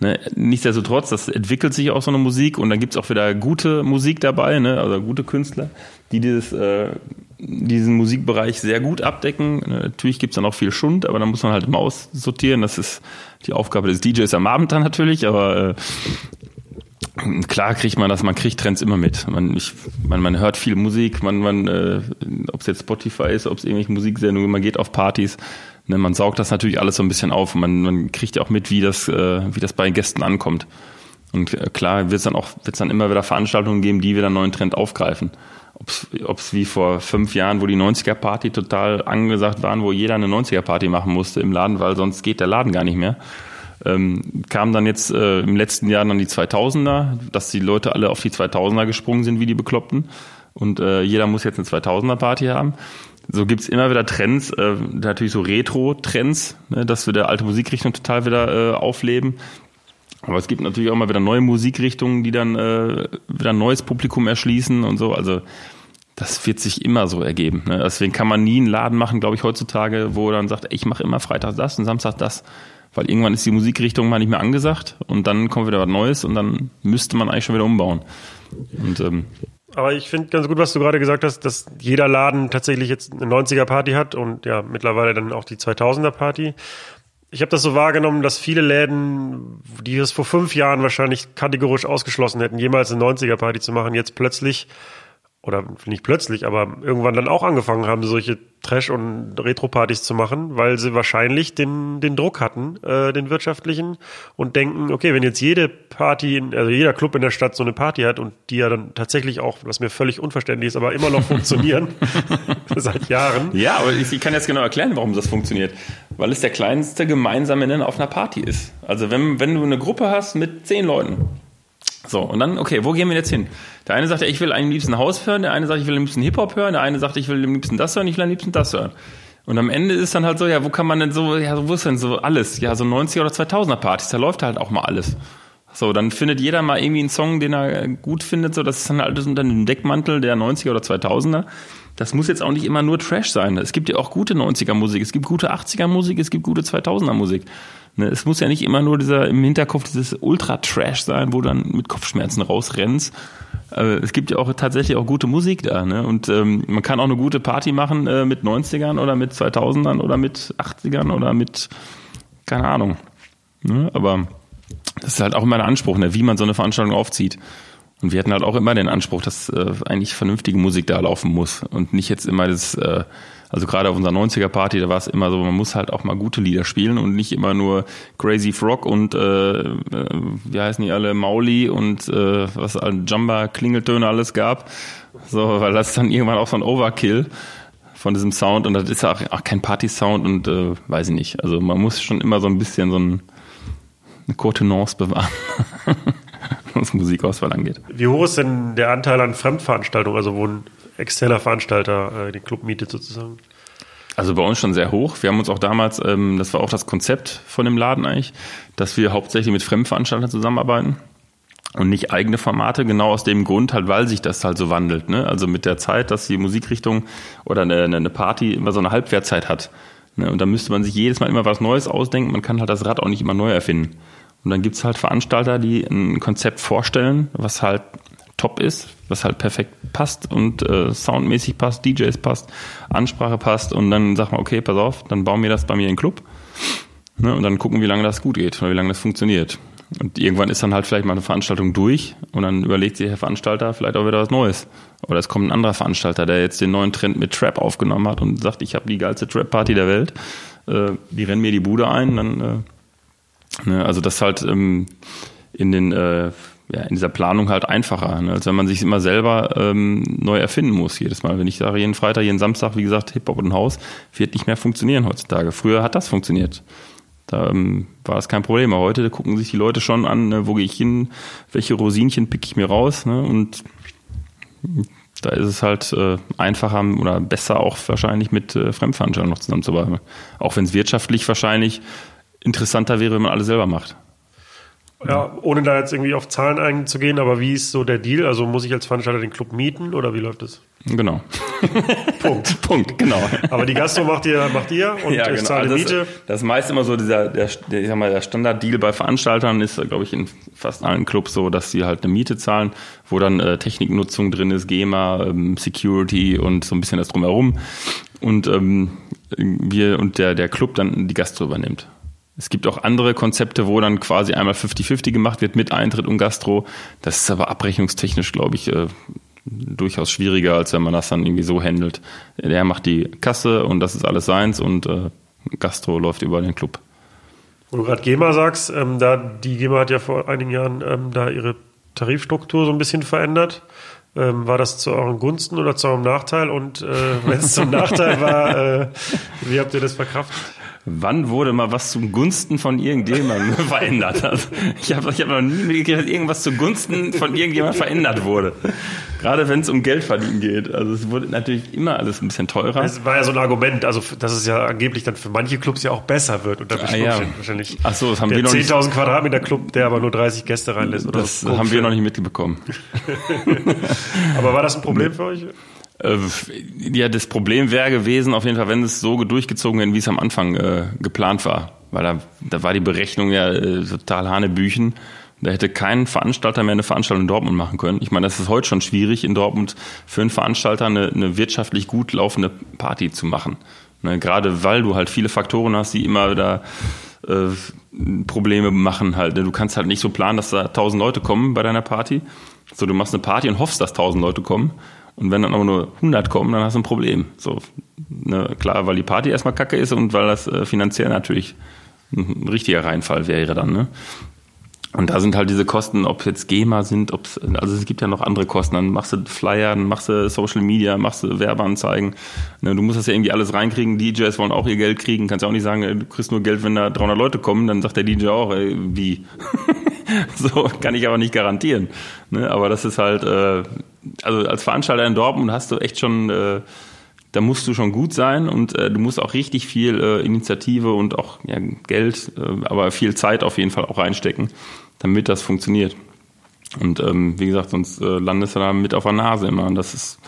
Ne, nichtsdestotrotz, das entwickelt sich auch so eine Musik und dann gibt's auch wieder gute Musik dabei, ne, also gute Künstler, die dieses, äh, diesen Musikbereich sehr gut abdecken. Ne, natürlich gibt's dann auch viel Schund, aber dann muss man halt immer aussortieren. Das ist die Aufgabe des DJs am Abend dann natürlich, aber äh, klar kriegt man das, man kriegt Trends immer mit. Man, ich, man, man hört viel Musik, man, man äh, ob es jetzt Spotify ist, ob es irgendwelche Musiksendungen, man geht auf Partys ne, man saugt das natürlich alles so ein bisschen auf. Man, man kriegt ja auch mit, wie das, äh, wie das bei Gästen ankommt. Und klar wird es dann auch wird's dann immer wieder Veranstaltungen geben, die wieder einen neuen Trend aufgreifen. Ob es wie vor fünf Jahren, wo die 90er-Party total angesagt waren, wo jeder eine 90er-Party machen musste im Laden, weil sonst geht der Laden gar nicht mehr. Ähm, kam dann jetzt äh, im letzten Jahr dann die 2000er, dass die Leute alle auf die 2000er gesprungen sind wie die Bekloppten. Und äh, jeder muss jetzt eine 2000er-Party haben so gibt's immer wieder Trends, äh, natürlich so Retro-Trends, ne, dass wir der alte Musikrichtung total wieder äh, aufleben. Aber es gibt natürlich auch mal wieder neue Musikrichtungen, die dann äh, wieder ein neues Publikum erschließen und so. Also das wird sich immer so ergeben. Ne? Deswegen kann man nie einen Laden machen, glaube ich, heutzutage, wo dann sagt, ich mache immer Freitag das und Samstag das. Weil irgendwann ist die Musikrichtung mal nicht mehr angesagt und dann kommt wieder was Neues und dann müsste man eigentlich schon wieder umbauen. Und ähm, aber ich finde ganz gut, was du gerade gesagt hast, dass jeder Laden tatsächlich jetzt eine 90er-Party hat und ja, mittlerweile dann auch die 2000er-Party. Ich habe das so wahrgenommen, dass viele Läden, die es vor fünf Jahren wahrscheinlich kategorisch ausgeschlossen hätten, jemals eine 90er-Party zu machen, jetzt plötzlich oder nicht plötzlich, aber irgendwann dann auch angefangen haben, solche Trash- und Retro-Partys zu machen, weil sie wahrscheinlich den, den Druck hatten, äh, den wirtschaftlichen, und denken, okay, wenn jetzt jede Party, also jeder Club in der Stadt so eine Party hat und die ja dann tatsächlich auch, was mir völlig unverständlich ist, aber immer noch funktionieren, seit Jahren. Ja, aber ich, ich kann jetzt genau erklären, warum das funktioniert. Weil es der kleinste gemeinsame Nenner auf einer Party ist. Also wenn, wenn du eine Gruppe hast mit zehn Leuten, So, und dann, okay, wo gehen wir jetzt hin? Der eine sagt, ich will am liebsten Haus hören, der eine sagt, ich will am liebsten Hip-Hop hören, der eine sagt, ich will am liebsten das hören, ich will am liebsten das hören. Und am Ende ist dann halt so, ja, wo kann man denn so, ja, wo ist denn so alles? Ja, so 90er oder 2000er Partys, da läuft halt auch mal alles. So, dann findet jeder mal irgendwie einen Song, den er gut findet, so, das ist dann alles unter dem Deckmantel der 90er oder 2000er. Das muss jetzt auch nicht immer nur Trash sein. Es gibt ja auch gute 90er Musik, es gibt gute 80er Musik, es gibt gute 2000er Musik. Ne, es muss ja nicht immer nur dieser im Hinterkopf dieses Ultra-Trash sein, wo du dann mit Kopfschmerzen rausrennst. Äh, es gibt ja auch tatsächlich auch gute Musik da. Ne? Und ähm, man kann auch eine gute Party machen äh, mit 90ern oder mit 2000ern oder mit 80ern oder mit, keine Ahnung. Ne? Aber das ist halt auch immer der Anspruch, ne? wie man so eine Veranstaltung aufzieht. Und wir hatten halt auch immer den Anspruch, dass äh, eigentlich vernünftige Musik da laufen muss und nicht jetzt immer das, äh, also gerade auf unserer 90er Party, da war es immer so, man muss halt auch mal gute Lieder spielen und nicht immer nur Crazy Frog und äh, äh, wie heißen die alle, Mauli und äh, was Jamba Klingeltöne alles gab. So, weil das dann irgendwann auch so ein Overkill von diesem Sound und das ist auch, auch kein Party-Sound und äh, weiß ich nicht. Also man muss schon immer so ein bisschen so ein, eine Contenance bewahren. was Musikauswahl angeht. Wie hoch ist denn der Anteil an Fremdveranstaltungen, also wo ein externer Veranstalter äh, den Club mietet sozusagen? Also bei uns schon sehr hoch. Wir haben uns auch damals, ähm, das war auch das Konzept von dem Laden eigentlich, dass wir hauptsächlich mit Fremdveranstaltern zusammenarbeiten und nicht eigene Formate, genau aus dem Grund halt, weil sich das halt so wandelt. Ne? Also mit der Zeit, dass die Musikrichtung oder eine, eine Party immer so eine Halbwertzeit hat. Ne? Und da müsste man sich jedes Mal immer was Neues ausdenken. Man kann halt das Rad auch nicht immer neu erfinden. Und dann gibt's halt Veranstalter, die ein Konzept vorstellen, was halt top ist, was halt perfekt passt und äh, soundmäßig passt, DJs passt, Ansprache passt und dann sagt man, okay, pass auf, dann bauen wir das bei mir in den Club ne, und dann gucken, wie lange das gut geht oder wie lange das funktioniert. Und irgendwann ist dann halt vielleicht mal eine Veranstaltung durch und dann überlegt sich der Veranstalter vielleicht auch wieder was Neues. Oder es kommt ein anderer Veranstalter, der jetzt den neuen Trend mit Trap aufgenommen hat und sagt, ich habe die geilste Trap-Party der Welt, äh, die rennen mir die Bude ein, dann äh, Ne, also das halt ähm, in den äh, ja, in dieser Planung halt einfacher, ne? als wenn man sich immer selber ähm, neu erfinden muss jedes Mal. Wenn ich sage, jeden Freitag, jeden Samstag, wie gesagt, Hip-Hop und Haus, wird nicht mehr funktionieren heutzutage. Früher hat das funktioniert. Da ähm, war das kein Problem. Aber heute gucken sich die Leute schon an, ne, wo gehe ich hin, welche Rosinchen pick ich mir raus. Ne? Und da ist es halt äh, einfacher oder besser auch wahrscheinlich mit äh, Fremdveranstaltungen noch zusammenzuarbeiten. Auch wenn es wirtschaftlich wahrscheinlich interessanter wäre, wenn man alles selber macht. Ja, ohne da jetzt irgendwie auf Zahlen einzugehen, aber wie ist so der Deal? Also muss ich als Veranstalter den Club mieten oder wie läuft das? Genau. Punkt. Punkt, genau. Aber die Gastro macht ihr, macht ihr und ja, ich genau. zahle also das, Miete. Das ist meist immer so dieser, der, der, ich sag mal, der Standarddeal bei Veranstaltern ist, glaube ich, in fast allen Clubs so, dass sie halt eine Miete zahlen, wo dann äh, Techniknutzung drin ist, GEMA, ähm, Security und so ein bisschen das drumherum. Und ähm, wir und der, der Club dann die Gastro übernimmt. Es gibt auch andere Konzepte, wo dann quasi einmal 50-50 gemacht wird mit Eintritt und Gastro. Das ist aber abrechnungstechnisch, glaube ich, äh, durchaus schwieriger, als wenn man das dann irgendwie so handelt. Der macht die Kasse und das ist alles seins und äh, Gastro läuft über den Club. Wo du gerade GEMA sagst, ähm, da die GEMA hat ja vor einigen Jahren ähm, da ihre Tarifstruktur so ein bisschen verändert. Ähm, war das zu euren Gunsten oder zu eurem Nachteil? Und äh, wenn es zum Nachteil war, äh, wie habt ihr das verkraftet? Wann wurde mal was zugunsten von irgendjemandem verändert? Also ich habe ich hab noch nie mitgekriegt, dass irgendwas zugunsten von irgendjemandem verändert wurde. Gerade wenn es um Geld verdienen geht. Also es wurde natürlich immer alles ein bisschen teurer. Es war ja so ein Argument, also dass es ja angeblich dann für manche Clubs ja auch besser wird. Und da ah, ja. wahrscheinlich Ach so, das haben der wir noch 10.000 Quadratmeter Club, der aber nur 30 Gäste reinlässt. Oder das haben wir noch nicht mitbekommen. aber war das ein Problem für euch? Äh, ja, das Problem wäre gewesen, auf jeden Fall, wenn es so durchgezogen wäre, wie es am Anfang äh, geplant war. Weil da, da war die Berechnung ja äh, total Hanebüchen. Da hätte kein Veranstalter mehr eine Veranstaltung in Dortmund machen können. Ich meine, das ist heute schon schwierig, in Dortmund für einen Veranstalter eine, eine wirtschaftlich gut laufende Party zu machen. Ne, gerade weil du halt viele Faktoren hast, die immer wieder äh, Probleme machen halt. Ne? Du kannst halt nicht so planen, dass da tausend Leute kommen bei deiner Party. So, du machst eine Party und hoffst, dass tausend Leute kommen. Und wenn dann aber nur 100 kommen, dann hast du ein Problem. So, ne, klar, weil die Party erstmal kacke ist und weil das äh, finanziell natürlich ein richtiger Reinfall wäre dann. Ne? Und da sind halt diese Kosten, ob jetzt GEMA sind, ob also es gibt ja noch andere Kosten. Dann machst du Flyer, dann machst du Social Media, machst du Werbeanzeigen. Ne, du musst das ja irgendwie alles reinkriegen. DJs wollen auch ihr Geld kriegen. Kannst ja auch nicht sagen, du kriegst nur Geld, wenn da 300 Leute kommen. Dann sagt der DJ auch, ey, wie? so kann ich aber nicht garantieren. Ne? Aber das ist halt, äh, also als Veranstalter in Dortmund hast du echt schon, äh, da musst du schon gut sein und äh, du musst auch richtig viel äh, Initiative und auch ja, Geld, äh, aber viel Zeit auf jeden Fall auch reinstecken, damit das funktioniert. Und ähm, wie gesagt, sonst äh, landest du da mit auf der Nase immer. Und das ist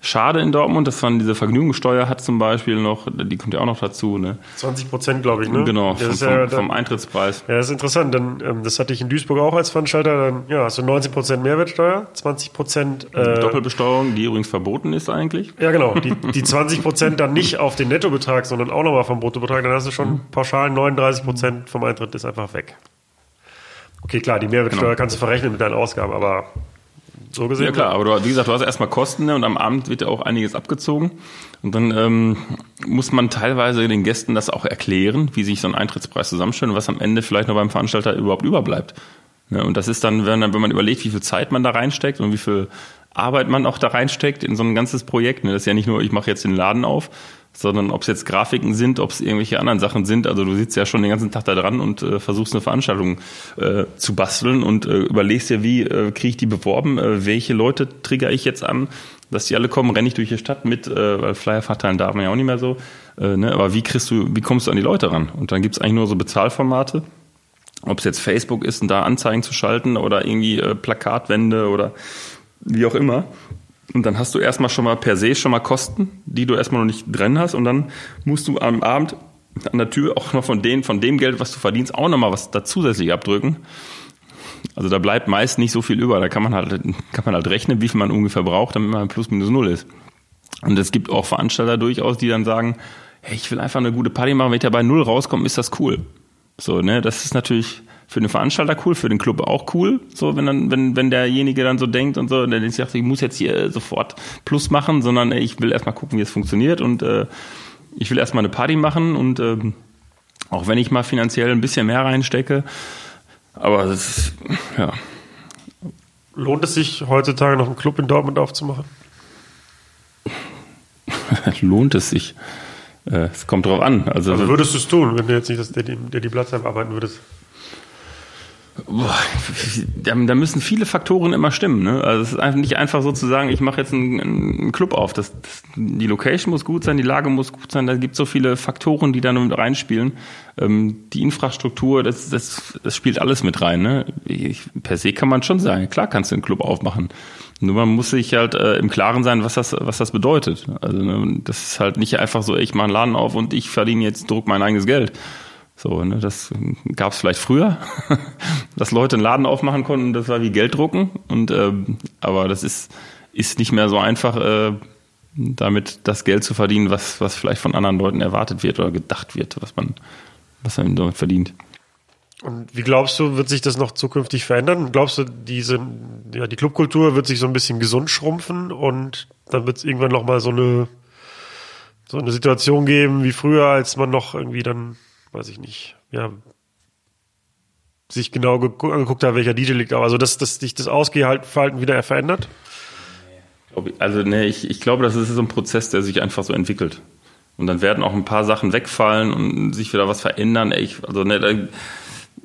schade in Dortmund, dass man diese Vergnügungssteuer hat zum Beispiel noch, die kommt ja auch noch dazu. Ne? 20 Prozent, glaube ich, ne? Genau, vom, ist ja vom, dann- vom Eintrittspreis. Ja, das ist interessant, denn ähm, das hatte ich in Duisburg auch als Veranstalter. Dann ja, hast du 19% Mehrwertsteuer, 20% äh, Doppelbesteuerung, die übrigens verboten ist eigentlich. Ja, genau. Die, die 20% dann nicht auf den Nettobetrag, sondern auch nochmal vom Bruttobetrag. Dann hast du Mhm. schon pauschal 39% vom Eintritt ist einfach weg. Okay, klar, die Mehrwertsteuer Genau. kannst du verrechnen mit deinen Ausgaben, aber so gesehen. Ja klar, aber du, wie gesagt, du hast erstmal Kosten ne, und am Abend wird ja auch einiges abgezogen. Und dann ähm, muss man teilweise den Gästen das auch erklären, wie sich so ein Eintrittspreis zusammenstellt und was am Ende vielleicht noch beim Veranstalter überhaupt überbleibt. Ne, und das ist dann, wenn, wenn man überlegt, wie viel Zeit man da reinsteckt und wie viel Arbeit man auch da reinsteckt in so ein ganzes Projekt. Ne, das ist ja nicht nur, ich mache jetzt den Laden auf, sondern ob es jetzt Grafiken sind, ob es irgendwelche anderen Sachen sind. Also du sitzt ja schon den ganzen Tag da dran und äh, versuchst eine Veranstaltung äh, zu basteln und äh, überlegst dir, wie äh, kriege ich die beworben, äh, welche Leute trigger ich jetzt an, dass die alle kommen, renne ich durch die Stadt mit, äh, weil Flyer verteilen darf man ja auch nicht mehr so. Äh, ne? Aber wie kriegst du, wie kommst du an die Leute ran? Und dann gibt's eigentlich nur so Bezahlformate. Ob es jetzt Facebook ist und da Anzeigen zu schalten oder irgendwie äh, Plakatwände oder wie auch immer. Und dann hast du erstmal schon mal per se schon mal Kosten, die du erstmal noch nicht drin hast. Und dann musst du am Abend an der Tür auch noch von, denen, von dem Geld, was du verdienst, auch noch mal was da zusätzlich abdrücken. Also da bleibt meist nicht so viel über. Da kann man halt, kann man halt rechnen, wie viel man ungefähr braucht, damit man plus minus null ist. Und es gibt auch Veranstalter durchaus, die dann sagen, hey, ich will einfach eine gute Party machen, wenn ich da bei null rauskomme, ist das cool. So, ne, das ist natürlich für den Veranstalter cool, für den Club auch cool, so wenn dann, wenn, wenn derjenige dann so denkt und so, und der sagt, ich muss jetzt hier sofort Plus machen, sondern ey, ich will erstmal gucken, wie es funktioniert und äh, ich will erstmal eine Party machen und ähm, auch wenn ich mal finanziell ein bisschen mehr reinstecke, aber das ist, ja, Lohnt es sich heutzutage noch einen Club in Dortmund aufzumachen? lohnt es sich. Äh, Es kommt drauf an. Also, Also würdest du es tun, wenn du jetzt nicht das Daddy, Daddy Blatzheim arbeiten würdest? Boah, da, müssen viele Faktoren immer stimmen. Ne? Also es ist einfach nicht einfach so zu sagen, ich mache jetzt einen, einen Club auf. Das, das, die Location muss gut sein, die Lage muss gut sein. Da gibt so viele Faktoren, die da mit reinspielen. Ähm, die Infrastruktur, das, das, das spielt alles mit rein. Ne? Ich, per se kann man schon sagen, klar kannst du einen Club aufmachen. Nur man muss sich halt äh, im Klaren sein, was das, was das bedeutet. Also ne, das ist halt nicht einfach so, ich mache einen Laden auf und ich verdiene jetzt, druck mein eigenes Geld. So, ne, das gab es vielleicht früher, dass Leute einen Laden aufmachen konnten, das war wie Geld drucken. Und ähm, aber das ist, ist nicht mehr so einfach, äh, damit das Geld zu verdienen, was, was vielleicht von anderen Leuten erwartet wird oder gedacht wird, was man, was man damit verdient. Und wie glaubst du, wird sich das noch zukünftig verändern? Glaubst du, diese, ja, die Clubkultur wird sich so ein bisschen gesund schrumpfen und dann wird es irgendwann noch mal so eine, so eine Situation geben wie früher, als man noch irgendwie dann, weiß ich nicht, ja, sich genau gegu- angeguckt hat, welcher DJ liegt. Also, dass, dass sich das Ausgehverhalten wieder verändert? Also ne, ich, ich glaube, das ist so ein Prozess, der sich einfach so entwickelt. Und dann werden auch ein paar Sachen wegfallen und sich wieder was verändern. Ich, also ne, da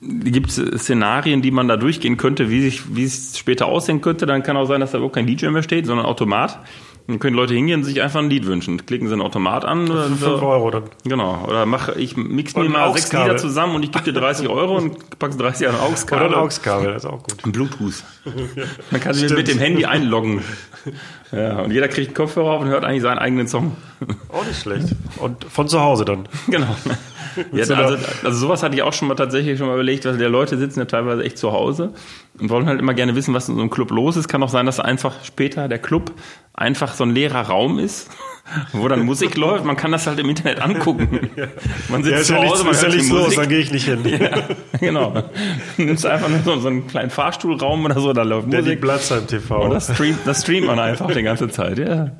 gibt es Szenarien, die man da durchgehen könnte, wie, sich, wie es später aussehen könnte. Dann kann auch sein, dass da überhaupt kein DJ mehr steht, sondern Automat. Dann können Leute hingehen und sich einfach ein Lied wünschen. Klicken sie einen Automat an. Oder Für 5 Euro dann. Genau. Oder mach, ich mix mir mal sechs. Lieder zusammen und ich gebe dir 30 Euro und packst 30 an Oder AUX-Kabel. ein AUX-Kabel, das ist auch gut. Ein Bluetooth. Man kann sich mit dem Handy einloggen. Ja, und jeder kriegt einen Kopfhörer auf und hört eigentlich seinen eigenen Song. Auch nicht schlecht. Und von zu Hause dann. Genau. Ja, so also, also sowas hatte ich auch schon mal tatsächlich schon mal überlegt, weil die Leute sitzen ja teilweise echt zu Hause und wollen halt immer gerne wissen, was in so einem Club los ist. Kann auch sein, dass einfach später der Club einfach so ein leerer Raum ist, wo dann Musik läuft. Man kann das halt im Internet angucken. Man sitzt Ja, ist zu ja Hause, nichts, man ist ja hört die nichts los, Musik. dann gehe ich nicht hin. Genau. Du nimmst einfach nur so, so einen kleinen Fahrstuhlraum oder so, da läuft Daddy Musik. Blatzheim TV. Und das streamt, das streamt man einfach die ganze Zeit, ja.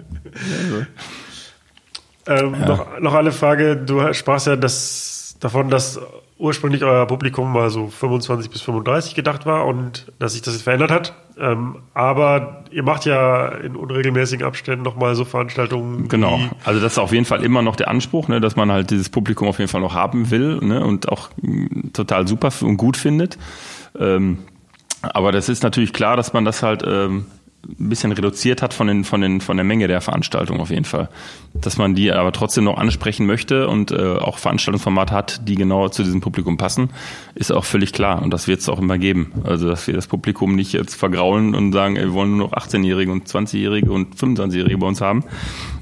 Ähm, noch, noch eine Frage. Du sprachst ja das, davon, dass ursprünglich euer Publikum mal so 25 bis 35 gedacht war und dass sich das jetzt verändert hat. Ähm, aber ihr macht ja in unregelmäßigen Abständen nochmal so Veranstaltungen. Genau. Also das ist auf jeden Fall immer noch der Anspruch, ne, dass man halt dieses Publikum auf jeden Fall noch haben will ne, und auch mh, total super und gut findet. Ähm, Aber das ist natürlich klar, dass man das halt ähm, ein bisschen reduziert hat von, den, von, den, von der Menge der Veranstaltung auf jeden Fall. Dass man die aber trotzdem noch ansprechen möchte und äh, auch Veranstaltungsformate hat, die genau zu diesem Publikum passen, ist auch völlig klar. Und das wird es auch immer geben. Also, dass wir das Publikum nicht jetzt vergraulen und sagen, ey, wir wollen nur noch 18-Jährige und 20-Jährige und 25-Jährige bei uns haben,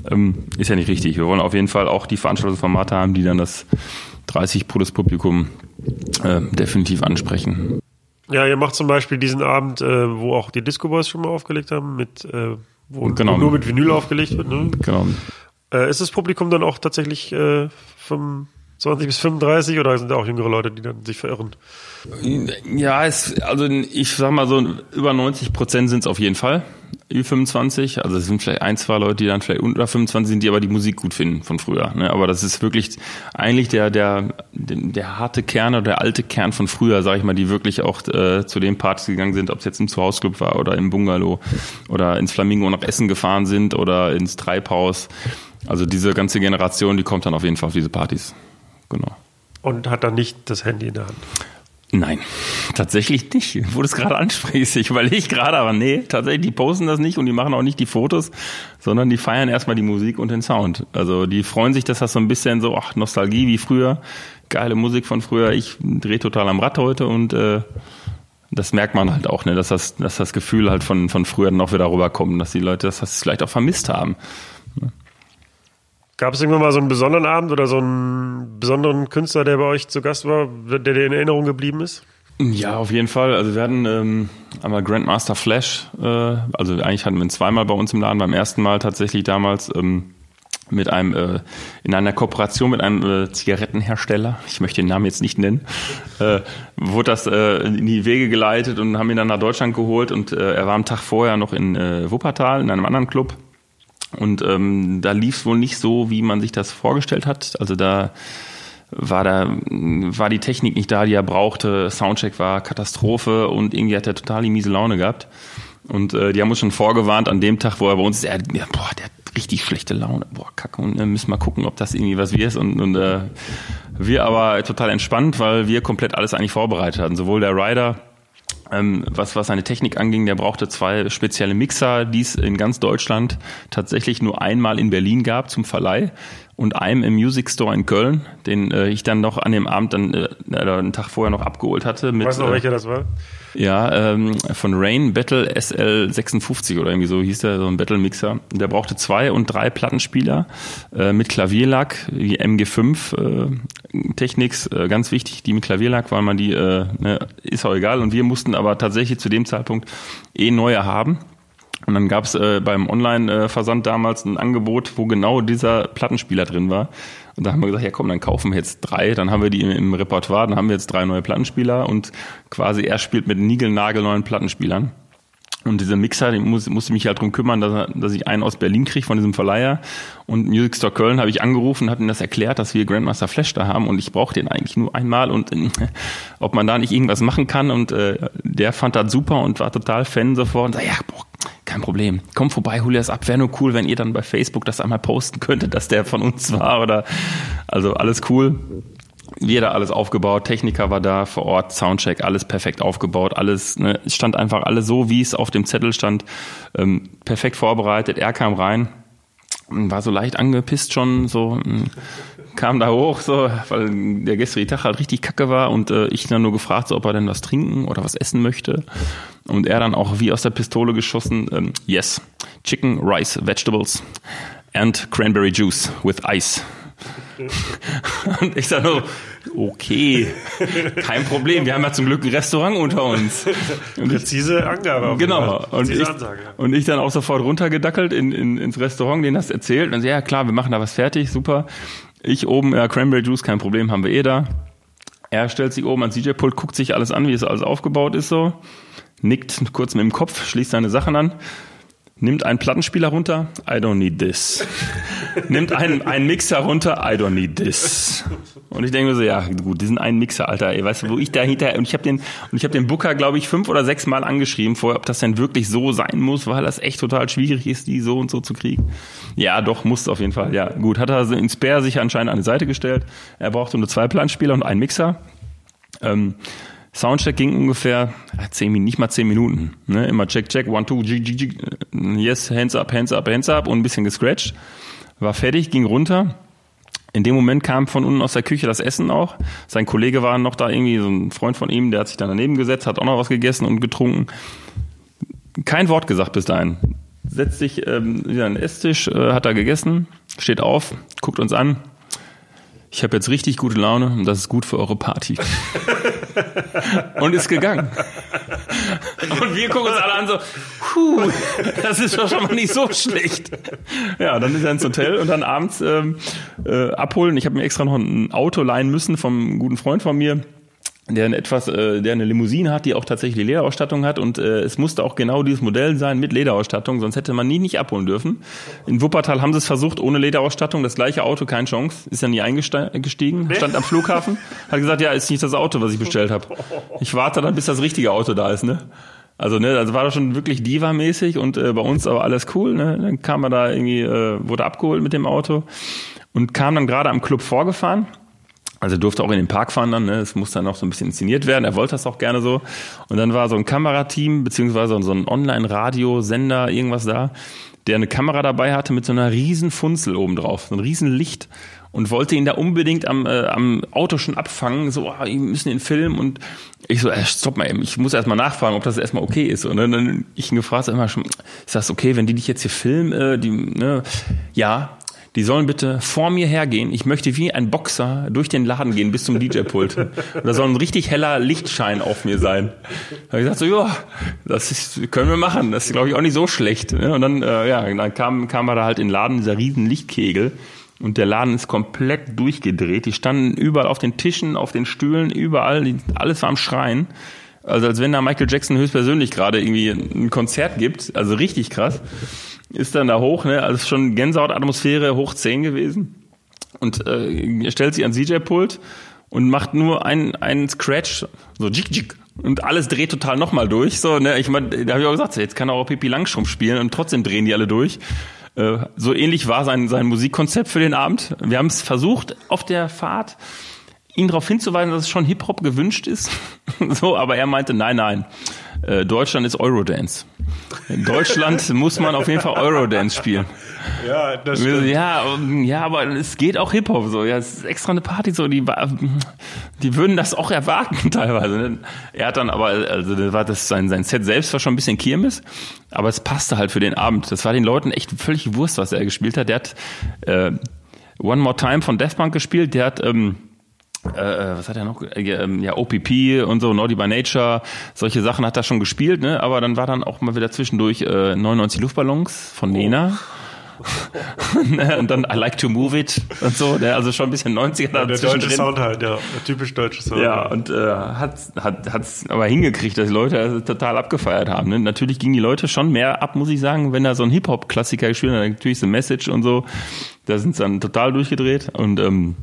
ähm, ist ja nicht richtig. Wir wollen auf jeden Fall auch die Veranstaltungsformate haben, die dann das 30 plus Publikum äh, definitiv ansprechen. Ja, ihr macht zum Beispiel diesen Abend, äh, wo auch die Disco Boys schon mal aufgelegt haben, mit, äh, wo, Genau. nur mit Vinyl aufgelegt wird. Ne? Genau. Äh, ist das Publikum dann auch tatsächlich äh, 25 bis 35 oder sind da auch jüngere Leute, die dann sich verirren? Ja, es, also ich sag mal so, über 90 Prozent sind es auf jeden Fall. Ü25, also es sind vielleicht ein, zwei Leute, die dann vielleicht unter 25 sind, die aber die Musik gut finden von früher. Ne? Aber das ist wirklich eigentlich der, der, der, harte Kern oder der alte Kern von früher, sag ich mal, die wirklich auch äh, zu den Partys gegangen sind, ob es jetzt im Zuhausclub war oder im Bungalow oder ins Flamingo nach Essen gefahren sind oder ins Treibhaus. Also diese ganze Generation, die kommt dann auf jeden Fall auf diese Partys. Genau. Und hat dann nicht das Handy in der Hand. Nein, tatsächlich nicht. Wo du es gerade ansprichst. Ich überlege gerade, aber nee, tatsächlich, die posten das nicht und die machen auch nicht die Fotos, sondern die feiern erstmal die Musik und den Sound. Also die freuen sich, dass das so ein bisschen so, ach, Nostalgie wie früher, geile Musik von früher. Ich drehe total am Rad heute und äh, das merkt man halt auch, ne, dass das, dass das Gefühl halt von, von früher noch wieder rüberkommt, dass die Leute das, das vielleicht auch vermisst haben. Gab es irgendwann mal so einen besonderen Abend oder so einen besonderen Künstler, der bei euch zu Gast war, der dir in Erinnerung geblieben ist? Ja, auf jeden Fall. Also wir hatten ähm, einmal Grandmaster Flash, äh, also eigentlich hatten wir ihn zweimal bei uns im Laden. Beim ersten Mal tatsächlich damals ähm, mit einem äh, in einer Kooperation mit einem äh, Zigarettenhersteller, ich möchte den Namen jetzt nicht nennen, äh, wurde das äh, in die Wege geleitet und haben ihn dann nach Deutschland geholt und äh, er war am Tag vorher noch in äh, Wuppertal in einem anderen Club und ähm, da lief es wohl nicht so, wie man sich das vorgestellt hat. Also da war da war die Technik nicht da, die er brauchte. Soundcheck war Katastrophe und irgendwie hat er total die miese Laune gehabt. Und äh, die haben uns schon vorgewarnt an dem Tag, wo er bei uns ist, er, ja, boah, der hat richtig schlechte Laune, boah, kacke, und äh, müssen mal gucken, ob das irgendwie was wird. Und, und äh, wir aber total entspannt, weil wir komplett alles eigentlich vorbereitet hatten. Sowohl der Rider, ähm, was, was seine Technik anging, der brauchte zwei spezielle Mixer, die es in ganz Deutschland tatsächlich nur einmal in Berlin gab zum Verleih und einem im Music Store in Köln, den äh, ich dann noch an dem Abend dann äh, einen Tag vorher noch abgeholt hatte. Mit, Weißt du noch, äh, welcher das war? ja, ähm, von Rain Battle SL56 oder irgendwie so hieß der, so ein Battle Mixer. Der brauchte zwei und drei Plattenspieler äh, mit Klavierlack, wie MG5 äh, Technics, äh, ganz wichtig, die mit Klavierlack, weil man die, äh, ne, ist auch egal. Und wir mussten aber tatsächlich zu dem Zeitpunkt eh neue haben. Und dann gab es äh, beim Online-Versand damals ein Angebot, wo genau dieser Plattenspieler drin war. Und da haben wir gesagt, ja komm, dann kaufen wir jetzt drei. Dann haben wir die im, im Repertoire, dann haben wir jetzt drei neue Plattenspieler und quasi er spielt mit niegelnagelneuen Plattenspielern. Und dieser Mixer, den muss, musste mich halt drum kümmern, dass, dass ich einen aus Berlin kriege von diesem Verleiher. Und Music Store Köln habe ich angerufen, hat ihm das erklärt, dass wir Grandmaster Flash da haben und ich brauche den eigentlich nur einmal und äh, ob man da nicht irgendwas machen kann. Und äh, der fand das super und war total Fan sofort und sagt, ja, boah, kein Problem. Komm vorbei, hol dir das ab. Wäre nur cool, wenn ihr dann bei Facebook das einmal posten könntet, dass der von uns war oder also alles cool. Da alles aufgebaut, Techniker war da vor Ort, Soundcheck, alles perfekt aufgebaut, alles, ne, stand einfach alles so, wie es auf dem Zettel stand, ähm, perfekt vorbereitet. Er kam rein, war so leicht angepisst schon, so mm, kam da hoch, so, weil der gestrige Tag halt richtig kacke war und äh, ich dann nur gefragt, so, ob er denn was trinken oder was essen möchte. Und er dann auch wie aus der Pistole geschossen, ähm, yes, Chicken, Rice, Vegetables and Cranberry Juice with Ice. Und ich sage nur, okay, kein Problem, wir haben ja zum Glück ein Restaurant unter uns. Und ich, Präzise Angabe. auf jeden Genau. Fall. Und Präzise ich, Ansage. und ich dann auch sofort runtergedackelt in, in, ins Restaurant, denen das erzählt. Und so, ja klar, wir machen da was fertig, super. Ich oben, ja, Cranberry Juice, kein Problem, haben wir eh da. Er stellt sich oben ans DJ-Pult, guckt sich alles an, wie es alles aufgebaut ist so, nickt kurz mit dem Kopf, schließt seine Sachen an, nimmt einen Plattenspieler runter, I don't need this. nimmt einen, einen Mixer runter, I don't need this. Und ich denke mir so, ja gut, diesen einen Mixer, Alter, ey, weißt du, wo ich dahinter und ich habe den und ich habe den Booker, glaube ich, fünf oder sechs Mal angeschrieben vorher, ob das denn wirklich so sein muss, weil das echt total schwierig ist, die so und so zu kriegen. Ja, doch, muss auf jeden Fall. Ja, gut, hat er in Spare sich anscheinend an die Seite gestellt. Er brauchte nur zwei Plattenspieler und einen Mixer. Ähm, Soundcheck ging ungefähr ja, zehn, nicht mal zehn Minuten. Ne? Immer check, check, one, two, g, g, g, yes, hands up, hands up, hands up und ein bisschen gescratcht. War fertig, ging runter. In dem Moment kam von unten aus der Küche das Essen auch. Sein Kollege war noch da irgendwie, so ein Freund von ihm, der hat sich dann daneben gesetzt, hat auch noch was gegessen und getrunken. Kein Wort gesagt bis dahin. Setzt sich ähm, wieder an den Esstisch, äh, hat da gegessen, steht auf, guckt uns an. Ich habe jetzt richtig gute Laune und das ist gut für eure Party. und ist gegangen. Und wir gucken uns alle an so, puh, das ist doch schon mal nicht so schlecht. Ja, dann ist er ins Hotel und dann abends ähm, äh, abholen. Ich habe mir extra noch ein Auto leihen müssen vom guten Freund von mir der eine etwas, äh, der eine Limousine hat, die auch tatsächlich Lederausstattung hat und äh, es musste auch genau dieses Modell sein mit Lederausstattung, sonst hätte man nie nicht abholen dürfen. In Wuppertal haben sie es versucht ohne Lederausstattung, das gleiche Auto, keine Chance, ist ja nie eingestiegen, stand am Flughafen, hat gesagt, ja, ist nicht das Auto, was ich bestellt habe. Ich warte dann, bis das richtige Auto da ist, ne? Also ne, also war das schon wirklich Diva-mäßig und äh, bei uns aber alles cool. Ne? Dann kam er da irgendwie, äh, wurde abgeholt mit dem Auto und kam dann gerade am Club vorgefahren also durfte auch in den Park fahren dann, ne? es musste dann auch so ein bisschen inszeniert werden, er wollte das auch gerne so. Und dann war so ein Kamerateam, beziehungsweise so ein Online-Radio-Sender, irgendwas da, der eine Kamera dabei hatte mit so einer riesen Funzel oben drauf, so ein riesen Licht und wollte ihn da unbedingt am, äh, am Auto schon abfangen, so, oh, wir müssen den filmen und ich so, äh, stopp mal eben, ich muss erstmal nachfragen, ob das erstmal okay ist. Und dann, dann ich ihn gefragt, immer schon, ist das okay, wenn die dich jetzt hier filmen? Äh, die, ne? Ja, die sollen bitte vor mir hergehen. Ich möchte wie ein Boxer durch den Laden gehen bis zum DJ-Pult. da soll ein richtig heller Lichtschein auf mir sein. Da habe ich gesagt so, ja, das ist, können wir machen. Das ist, glaube ich, auch nicht so schlecht. Und dann, äh, ja, dann kam, kam er da halt in den Laden, dieser riesen Lichtkegel. Und der Laden ist komplett durchgedreht. Die standen überall auf den Tischen, auf den Stühlen, überall. Alles war am Schreien. Also als wenn da Michael Jackson höchstpersönlich gerade irgendwie ein Konzert gibt. Also richtig krass ist dann da hoch, ne? Also schon Gänsehautatmosphäre hoch 10 gewesen. Und äh, stellt sich ans DJ-Pult und macht nur einen, einen Scratch, so jig jig. Und alles dreht total nochmal durch. So, ne? Ich meine, da habe ich auch gesagt, jetzt kann er auch Pipi Langstrumpf spielen und trotzdem drehen die alle durch. Äh, so ähnlich war sein, sein Musikkonzept für den Abend. Wir haben es versucht auf der Fahrt, ihn darauf hinzuweisen, dass es schon Hip-Hop gewünscht ist. so, aber er meinte, nein, nein. Äh, Deutschland ist Eurodance. In Deutschland muss man auf jeden Fall Eurodance spielen. Ja, das stimmt. Ja, ja, aber es geht auch Hip-Hop so. Ja, es ist extra eine Party so. Die, die würden das auch erwarten teilweise. Ne? Er hat dann aber, also das war das, sein, sein Set selbst war schon ein bisschen Kirmes, aber es passte halt für den Abend. Das war den Leuten echt völlig Wurst, was er gespielt hat. Der hat äh, One More Time von Death Punk gespielt. Der hat ähm, äh, äh, was hat er noch? Äh, ähm, ja, OPP und so, Naughty by Nature, solche Sachen hat er schon gespielt, ne? Aber dann war dann auch mal wieder zwischendurch äh, 99 Luftballons von Nena. Oh. und dann I like to move it und so, ne? also schon ein bisschen 90er ja, Der deutsche Sound halt, ja, der typisch deutsche Sound. Ja, und äh, hat hat hat's aber hingekriegt, dass die Leute total abgefeiert haben. Ne? Natürlich gingen die Leute schon mehr ab, muss ich sagen, wenn da so ein Hip-Hop-Klassiker gespielt hat, natürlich so Message und so, da sind sie dann total durchgedreht und ähm,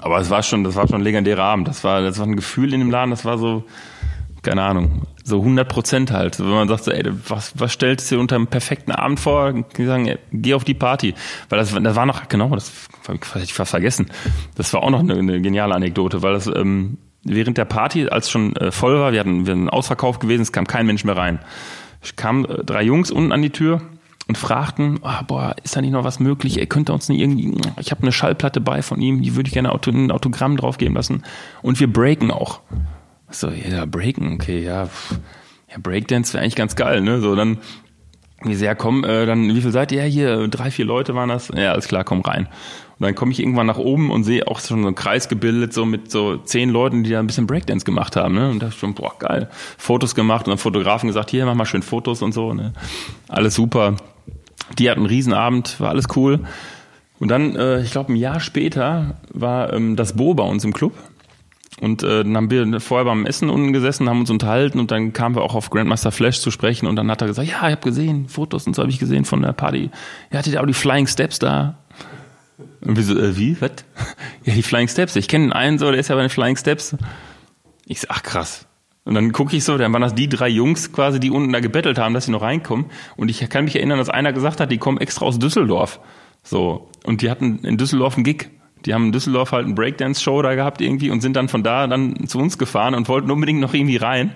aber es war schon, das war schon ein legendärer Abend. Das war, das war ein Gefühl in dem Laden, das war so, keine Ahnung, so 100 Prozent halt. Wenn man sagt so, ey, was, was stellst du dir unter einem perfekten Abend vor? Die sagen, ey, geh auf die Party. Weil das, das war noch, genau, das hätte ich fast vergessen. Das war auch noch eine, eine geniale Anekdote, weil das, ähm, während der Party, als schon äh, voll war, wir hatten, wir hatten ausverkauft gewesen, es kam kein Mensch mehr rein. Es kamen äh, drei Jungs unten an die Tür, und fragten, oh, boah, ist da nicht noch was möglich? Er könnte uns nicht irgendwie, ich habe eine Schallplatte bei von ihm, die würde ich gerne ein Autogramm draufgeben lassen. Und wir breaken auch. So, ja, breaken, okay, ja, ja Breakdance wäre eigentlich ganz geil, ne? So, dann, wie sehr komm, äh, dann, wie viel seid ihr? Hier, drei, vier Leute waren das. Ja, alles klar, komm rein. Und dann komme ich irgendwann nach oben und sehe auch schon so einen Kreis gebildet, so mit so zehn Leuten, die da ein bisschen Breakdance gemacht haben. Ne? Und da schon, boah, geil. Fotos gemacht und dann Fotografen gesagt, hier, mach mal schön Fotos und so. Ne? Alles super. Die hatten einen Riesenabend, war alles cool. Und dann, äh, ich glaube, ein Jahr später war ähm, das Bo bei uns im Club. Und äh, dann haben wir vorher beim Essen unten gesessen, haben uns unterhalten und dann kamen wir auch auf Grandmaster Flash zu sprechen und dann hat er gesagt, ja, ich habe gesehen, Fotos und so habe ich gesehen von der Party. Ja, hattet ihr auch die Flying Steps da? Und wir so, äh, wie, was? Ja, die Flying Steps. Ich kenne einen so, der ist ja bei den Flying Steps. Ich so, ach krass. Und dann gucke ich so, dann waren das die drei Jungs quasi, die unten da gebettelt haben, dass sie noch reinkommen. Und ich kann mich erinnern, dass einer gesagt hat, die kommen extra aus Düsseldorf. So. Und die hatten in Düsseldorf einen Gig. Die haben in Düsseldorf halt eine Breakdance-Show da gehabt irgendwie und sind dann von da dann zu uns gefahren und wollten unbedingt noch irgendwie rein.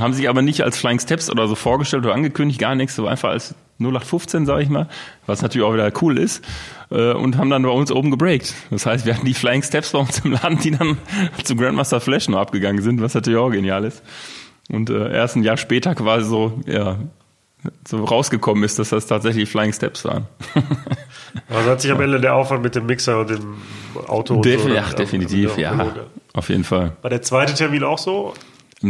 Haben sich aber nicht als Flying Steps oder so vorgestellt oder angekündigt, gar nichts, so einfach als 0815, sag ich mal, was natürlich auch wieder cool ist, äh, und haben dann bei uns oben gebreakt. Das heißt, wir hatten die Flying Steps bei uns im Laden, die dann zu Grandmaster Flash noch abgegangen sind, was natürlich auch genial ist. Und äh, erst ein Jahr später quasi so, ja, so rausgekommen ist, dass das tatsächlich Flying Steps waren. Also hat sich am Ende der Aufwand mit dem Mixer und dem Auto und Def so, ja, definitiv, ja. Auf jeden Fall. War der zweite Termin auch so?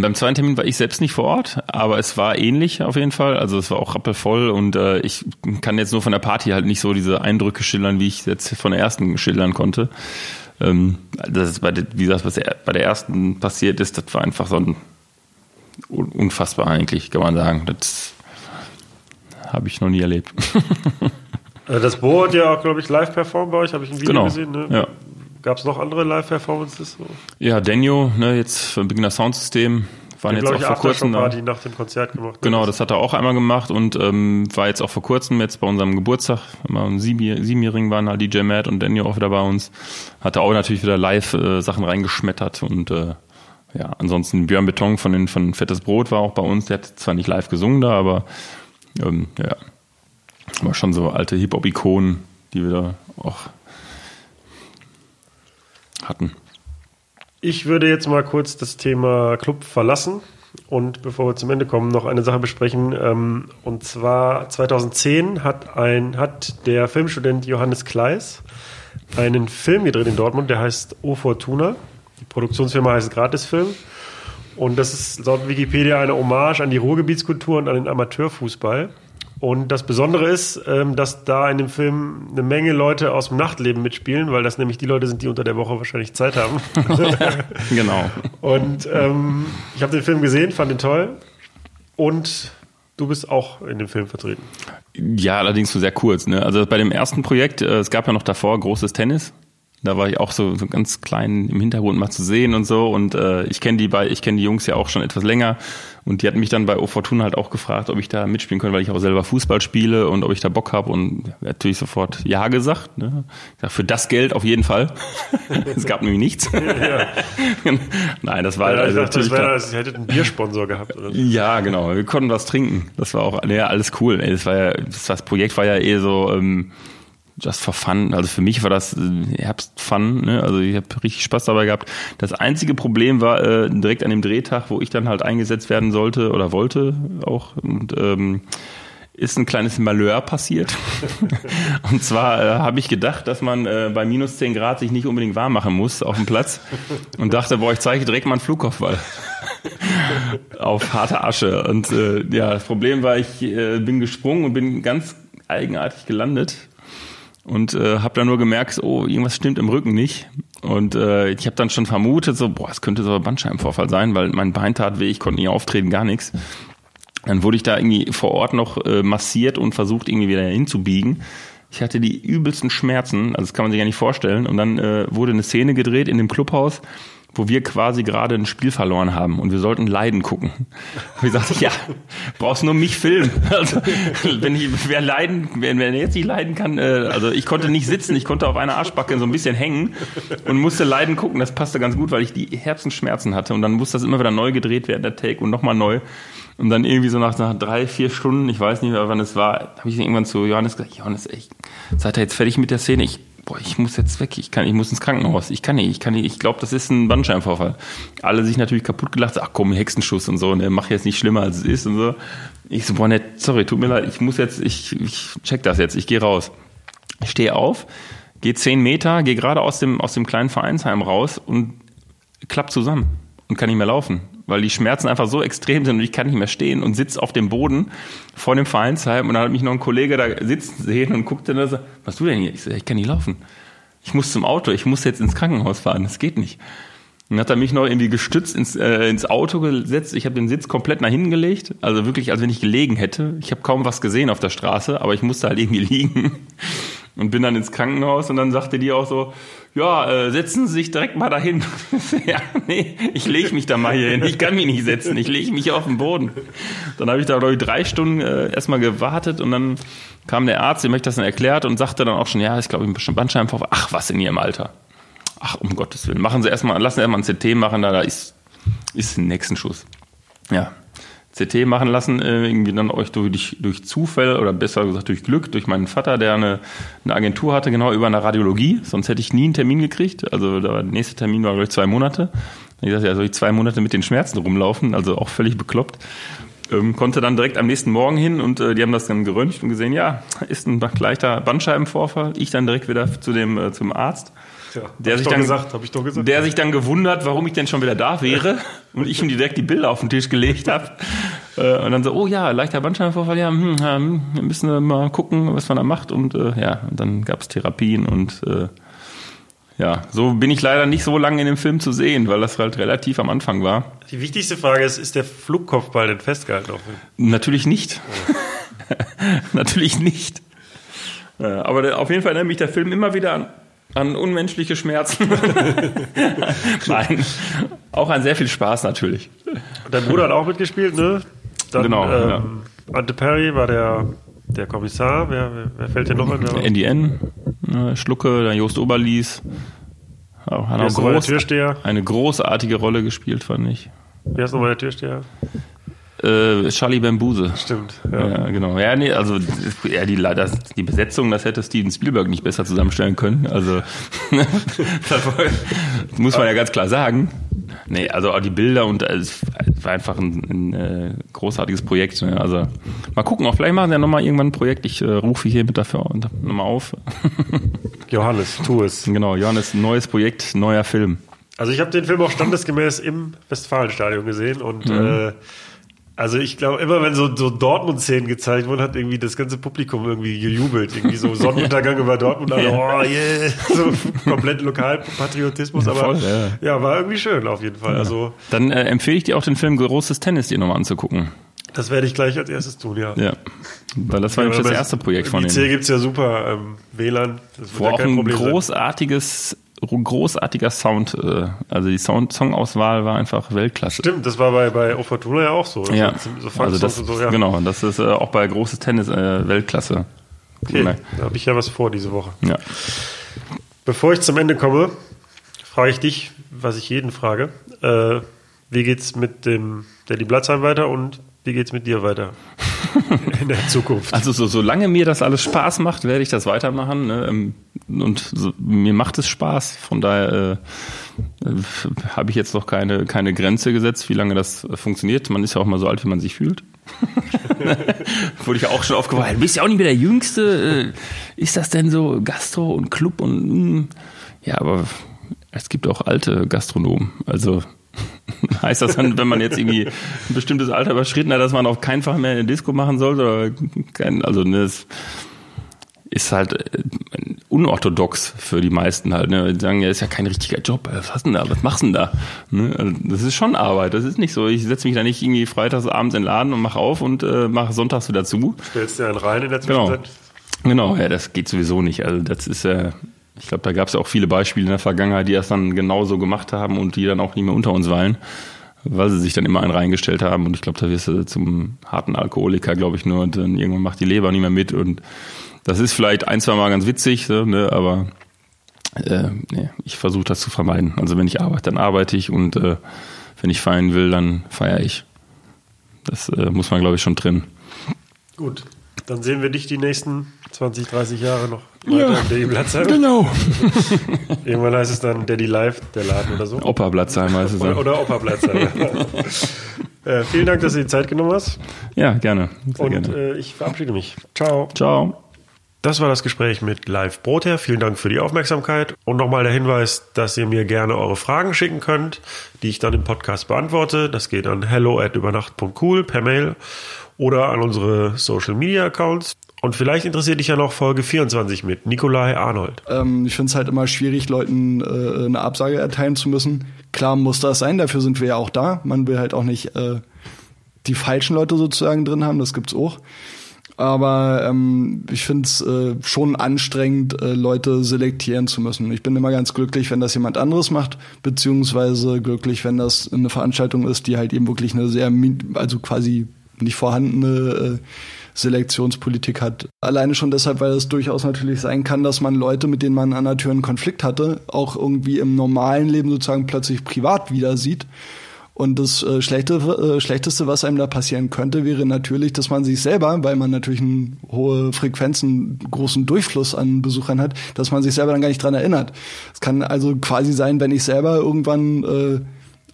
Beim zweiten Termin war ich selbst nicht vor Ort, aber es war ähnlich auf jeden Fall. Also es war auch rappelvoll und äh, ich kann jetzt nur von der Party halt nicht so diese Eindrücke schildern, wie ich jetzt von der ersten schildern konnte. Ähm, das ist bei der, wie gesagt, was bei der ersten passiert ist, das war einfach so ein unfassbar eigentlich, kann man sagen. Das habe ich noch nie erlebt. Äh, Das Bo hat ja auch, glaube ich, live performt bei euch, habe ich ein Video Genau, gesehen. Ne? ja. Gab es noch andere Live-Performances? Ja, Daniel, ne, jetzt für Beginner Soundsystem, waren jetzt auch vor kurzem da. Aftershow-Party nach dem Konzert gemacht. ne? Genau, das hat er auch einmal gemacht und ähm, war jetzt auch vor kurzem jetzt bei unserem Geburtstag, immer um sieben, siebenjährigen waren halt DJ Matt und Daniel auch wieder bei uns. Hatte auch natürlich wieder live äh, Sachen reingeschmettert und äh, ja, ansonsten Björn Beton von den von Fettes Brot war auch bei uns. Der hat zwar nicht live gesungen da, aber ähm, ja, war schon so alte Hip-Hop-Ikonen, die wir da auch hatten. Ich würde jetzt mal kurz das Thema Club verlassen und bevor wir zum Ende kommen, noch eine Sache besprechen. Ähm, Und zwar 2010 hat, ein, hat der Filmstudent Johannes Kleis einen Film gedreht in Dortmund, der heißt O Fortuna. Die Produktionsfirma heißt Gratisfilm. Und das ist laut Wikipedia eine Hommage an die Ruhrgebietskultur und an den Amateurfußball. Und das Besondere ist, ähm, dass da in dem Film eine Menge Leute aus dem Nachtleben mitspielen, weil das nämlich die Leute sind, die unter der Woche wahrscheinlich Zeit haben. Genau. Und ähm, ich habe den Film gesehen, fand ihn toll. Und du bist auch in dem Film vertreten. Ja, allerdings nur sehr kurz. Ne? Also bei dem ersten Projekt, äh, es gab ja noch davor großes Tennis. Da war ich auch so, so ganz klein im Hintergrund mal zu sehen und so. Und äh, ich kenne die bei, ich kenne die Jungs ja auch schon etwas länger. Und die hatten mich dann bei O Fortuna halt auch gefragt, ob ich da mitspielen könnte, weil ich auch selber Fußball spiele und ob ich da Bock habe. Und natürlich sofort Ja gesagt. Ne? Ich sag, für das Geld auf jeden Fall. es gab nämlich nichts. Nein, das war Ja, ich also dachte, das natürlich wäre, klar. als hättet einen Biersponsor gehabt. Oder. Ja, genau. Wir konnten was trinken. Das war auch, ja, alles cool. Ey, Das war ja, das, das Projekt war ja eh so, ähm, just for fun. Also für mich war das äh, Herbstfun. Ne? Also ich habe richtig Spaß dabei gehabt. Das einzige Problem war äh, direkt an dem Drehtag, wo ich dann halt eingesetzt werden sollte oder wollte auch. Und ähm, ist ein kleines Malheur passiert. Und zwar äh, habe ich gedacht, dass man äh, bei minus 10 Grad sich nicht unbedingt warm machen muss auf dem Platz. Und dachte, boah, ich zeige direkt mal einen Flugkopfball auf harte Asche. Und äh, ja, das Problem war, ich äh, bin gesprungen und bin ganz eigenartig gelandet und äh, habe dann nur gemerkt, oh, irgendwas stimmt im Rücken nicht. Und äh, ich habe dann schon vermutet, so, boah, es könnte so ein Bandscheibenvorfall sein, weil mein Bein tat weh, ich konnte nie auftreten, gar nichts. Dann wurde ich da irgendwie vor Ort noch äh, massiert und versucht irgendwie wieder hinzubiegen. Ich hatte die übelsten Schmerzen, also das kann man sich gar nicht vorstellen. Und dann äh, wurde eine Szene gedreht in dem Clubhaus, wo wir quasi gerade ein Spiel verloren haben und wir sollten Leiden gucken. Und ich sagte, ja, brauchst nur mich filmen. Also, wenn ich, wer leiden, wer, wer jetzt nicht leiden kann, äh, also ich konnte nicht sitzen, ich konnte auf einer Arschbacke so ein bisschen hängen und musste Leiden gucken. Das passte ganz gut, weil ich die Herzenschmerzen hatte und dann musste das immer wieder neu gedreht werden, der Take und nochmal neu. Und dann irgendwie so nach, nach drei, vier Stunden, ich weiß nicht mehr, wann es war, habe ich irgendwann zu Johannes gesagt, Johannes, ey, seid ihr jetzt fertig mit der Szene? Ich, boah, ich muss jetzt weg, ich kann, ich muss ins Krankenhaus, ich kann nicht, ich kann nicht, ich glaube, das ist ein Bandscheibenvorfall. Alle sich natürlich kaputt gelacht, ach komm, Hexenschuss und so, ne, mach jetzt nicht schlimmer als es ist und so. Ich so, boah, nett, sorry, tut mir leid, ich muss jetzt, ich, ich check das jetzt, ich gehe raus. Ich stehe auf, gehe zehn Meter, gehe gerade aus dem, aus dem kleinen Vereinsheim raus und klapp zusammen und kann nicht mehr laufen, weil die Schmerzen einfach so extrem sind und ich kann nicht mehr stehen und sitze auf dem Boden vor dem Vereinsheim und dann hat mich noch ein Kollege da sitzen sehen und guckte dann so, was du denn hier? Ich ja, ich kann nicht laufen. Ich muss zum Auto, ich muss jetzt ins Krankenhaus fahren, das geht nicht. Und hat er mich noch irgendwie gestützt ins, äh, ins Auto gesetzt. Ich habe den Sitz komplett nach hinten gelegt, also wirklich, als wenn ich gelegen hätte. Ich habe kaum was gesehen auf der Straße, aber ich musste halt irgendwie liegen und bin dann ins Krankenhaus und dann sagte die auch so, ja, äh, setzen Sie sich direkt mal dahin. ja, nee, ich lege mich da mal hier hin. Ich kann mich nicht setzen, ich lege mich auf den Boden. Dann habe ich da, glaube ich, drei Stunden äh, erstmal gewartet und dann kam der Arzt, dem habe ich das dann erklärt und sagte dann auch schon, ja, ich glaube, ich bin schon Bandscheibenvorfall. Ach, was in Ihrem Alter. ach, um Gottes Willen, machen Sie erstmal, lassen Sie erstmal ein CT machen, da, da ist, ist ein nächsten Schuss. Ja. CT machen lassen, äh, irgendwie dann euch durch, durch Zufall oder besser gesagt durch Glück, durch meinen Vater, der eine, eine Agentur hatte, genau über eine Radiologie. Sonst hätte ich nie einen Termin gekriegt. Also der nächste Termin war, glaube ich, zwei Monate. Ich dachte, ja, soll ich zwei Monate mit den Schmerzen rumlaufen, also auch völlig bekloppt. Ähm, konnte dann direkt am nächsten Morgen hin und äh, die haben das dann geröntgt und gesehen, ja, ist ein leichter Bandscheibenvorfall. Ich dann direkt wieder zu dem, äh, zum Arzt. Ja, Der sich dann- gesagt, habe ich doch gesagt. Der sich dann gewundert, warum ich denn schon wieder da wäre und ich ihm direkt die Bilder auf den Tisch gelegt habe. Äh, Und dann so, oh ja, leichter Bandscheibenvorfall, ja, hm, hm, wir müssen mal gucken, was man da macht. Und äh, ja, und dann gab es Therapien und äh, ja, so bin ich leider nicht so lange in dem Film zu sehen, weil das halt relativ am Anfang war. Die wichtigste Frage ist, ist der Flugkopfball denn festgehalten? Auf Natürlich nicht. Natürlich nicht. Äh, Aber auf jeden Fall erinnert mich der Film immer wieder an, an unmenschliche Schmerzen. Nein, auch an sehr viel Spaß natürlich. Dein Bruder hat auch mitgespielt, ne? Dann, Genau, Ähm, Ante Perry war der, der Kommissar. Wer, wer, fällt dir noch an? Der, NDN, äh, Schlucke, der Jost Oberlies. Auch, hat auch groß, Türsteher? eine großartige Rolle gespielt, fand ich. Wer ist nochmal der Türsteher? Äh, Charlie Bambuse. Stimmt. Ja. Ja, genau. Ja, nee, also ja, die, das, die Besetzung, das hätte Steven Spielberg nicht besser zusammenstellen können. Also muss man ja ganz klar sagen. Nee, also auch die Bilder und äh, es war einfach ein, ein äh, großartiges Projekt. Ne? Also mal gucken, auch vielleicht machen sie ja nochmal irgendwann ein Projekt. Ich äh, rufe hier mit dafür nochmal auf. Johannes, tu es. genau, Johannes, neues Projekt, neuer Film. Also ich habe den Film auch standesgemäß im Westfalenstadion gesehen und äh, also ich glaube, immer wenn so, so Dortmund-Szenen gezeigt wurden, hat irgendwie das ganze Publikum irgendwie gejubelt. Irgendwie so Sonnenuntergang über Dortmund, alle, oh yeah, so komplett Lokalpatriotismus, aber voll, ja. ja, war irgendwie schön auf jeden Fall. Also Dann äh, empfehle ich dir auch den Film Großes Tennis dir nochmal anzugucken. das werde ich gleich als erstes tun, ja. Ja, weil das war nämlich das erste Projekt von Im ihm. IC gibt's ja super ähm, WLAN, das wird Wo ja auch kein ein Problem großartiges, großartiger Sound, äh, also die Sound Songauswahl war einfach Weltklasse. Stimmt, das war bei, bei O Fortuna ja auch so. Ja, so, so also das, so, ja. genau, das ist äh, auch bei großes Tennis äh, Weltklasse. Okay, da habe ich ja was vor diese Woche. Ja. Bevor ich zum Ende komme, frage ich dich, was ich jeden frage. Äh, wie geht's mit dem Daddy Blatzheim weiter und wie geht's mit dir weiter in der Zukunft? Also so, solange mir das alles Spaß macht, werde ich das weitermachen. Ne? Ähm, Und so, mir macht es Spaß. Von daher äh, äh, habe ich jetzt noch keine, keine Grenze gesetzt, wie lange das äh, funktioniert. Man ist ja auch mal so alt, wie man sich fühlt. Wurde ich ja auch schon aufgefallen. Du bist ja auch nicht mehr der Jüngste. Äh, Ist das denn so Gastro und Club und mh. ja, aber es gibt auch alte Gastronomen. Also heißt das dann, wenn man jetzt irgendwie ein bestimmtes Alter überschritten hat, dass man auf keinen Fall mehr eine Disco machen sollte? Kein, also ne, das ist halt äh, unorthodox für die meisten halt. Ne? Die sagen, ja, ist ja kein richtiger Job. Was hast du denn da? Was machst du denn da? Ne? Also, das ist schon Arbeit. Das ist nicht so. Ich setze mich da nicht irgendwie freitags abends in den Laden und mache auf und äh, mache sonntags wieder zu. Stellst dir einen rein in der Genau. Zwischenzeit? Genau, ja, das geht sowieso nicht. Also das ist ja, ich glaube, da gab es auch viele Beispiele in der Vergangenheit, die das dann genauso gemacht haben und die dann auch nicht mehr unter uns weilen, weil sie sich dann immer einen reingestellt haben. Und ich glaube, da wirst du zum harten Alkoholiker, glaube ich, nur und dann irgendwann macht die Leber nicht mehr mit. Und das ist vielleicht ein, zwei Mal ganz witzig, so, ne, aber äh, nee, ich versuche das zu vermeiden. Also wenn ich arbeite, dann arbeite ich und äh, wenn ich feiern will, dann feiere ich. Das äh, muss man, glaube ich, schon trennen. Gut, dann sehen wir dich die nächsten 20, 30 Jahre noch weiter im Daddy Blatzheim. Genau. Irgendwann heißt es dann Daddy Live, der Laden oder so. Opa Blatzheim heißt es Oder, ja. oder Opa Blatzheim. äh, vielen Dank, dass du die Zeit genommen hast. Ja, gerne. Sehr Und gerne. äh, ich verabschiede mich. Ciao. Ciao. Das war das Gespräch mit Live Brother. Vielen Dank für die Aufmerksamkeit. Und nochmal der Hinweis, dass ihr mir gerne eure Fragen schicken könnt, die ich dann im Podcast beantworte. Das geht an hello at übernacht.cool per Mail oder an unsere Social Media Accounts. Und vielleicht interessiert dich ja noch Folge 24 mit Nikolai Arnold. Ähm, ich finde es halt immer schwierig, Leuten äh, eine Absage erteilen zu müssen. Klar muss das sein, dafür sind wir ja auch da. Man will halt auch nicht äh, die falschen Leute sozusagen drin haben, das gibt's auch. Aber ähm, ich finde es äh, schon anstrengend, äh, Leute selektieren zu müssen. Ich bin immer ganz glücklich, wenn das jemand anderes macht, beziehungsweise glücklich, wenn das eine Veranstaltung ist, die halt eben wirklich eine sehr, also quasi nicht vorhandene Selektionspolitik hat. Alleine schon deshalb, weil es durchaus natürlich sein kann, dass man Leute, mit denen man an der Tür einen Konflikt hatte, auch irgendwie im normalen Leben sozusagen plötzlich privat wieder sieht. Und das äh, Schlechte, äh, Schlechteste, was einem da passieren könnte, wäre natürlich, dass man sich selber, weil man natürlich eine hohe Frequenz, einen großen Durchfluss an Besuchern hat, dass man sich selber dann gar nicht dran erinnert. Es kann also quasi sein, wenn ich selber irgendwann äh,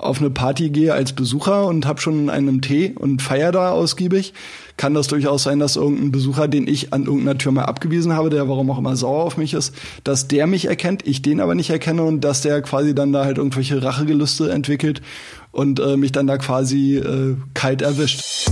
auf eine Party gehe als Besucher und habe schon einen Tee und feier da ausgiebig, kann das durchaus sein, dass irgendein Besucher, den ich an irgendeiner Tür mal abgewiesen habe, der warum auch immer sauer auf mich ist, dass der mich erkennt, ich den aber nicht erkenne und dass der quasi dann da halt irgendwelche Rachegelüste entwickelt und äh, mich dann da quasi äh, kalt erwischt.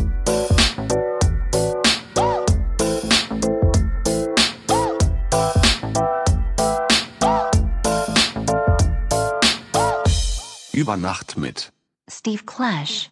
Über Nacht mit Steve Clash.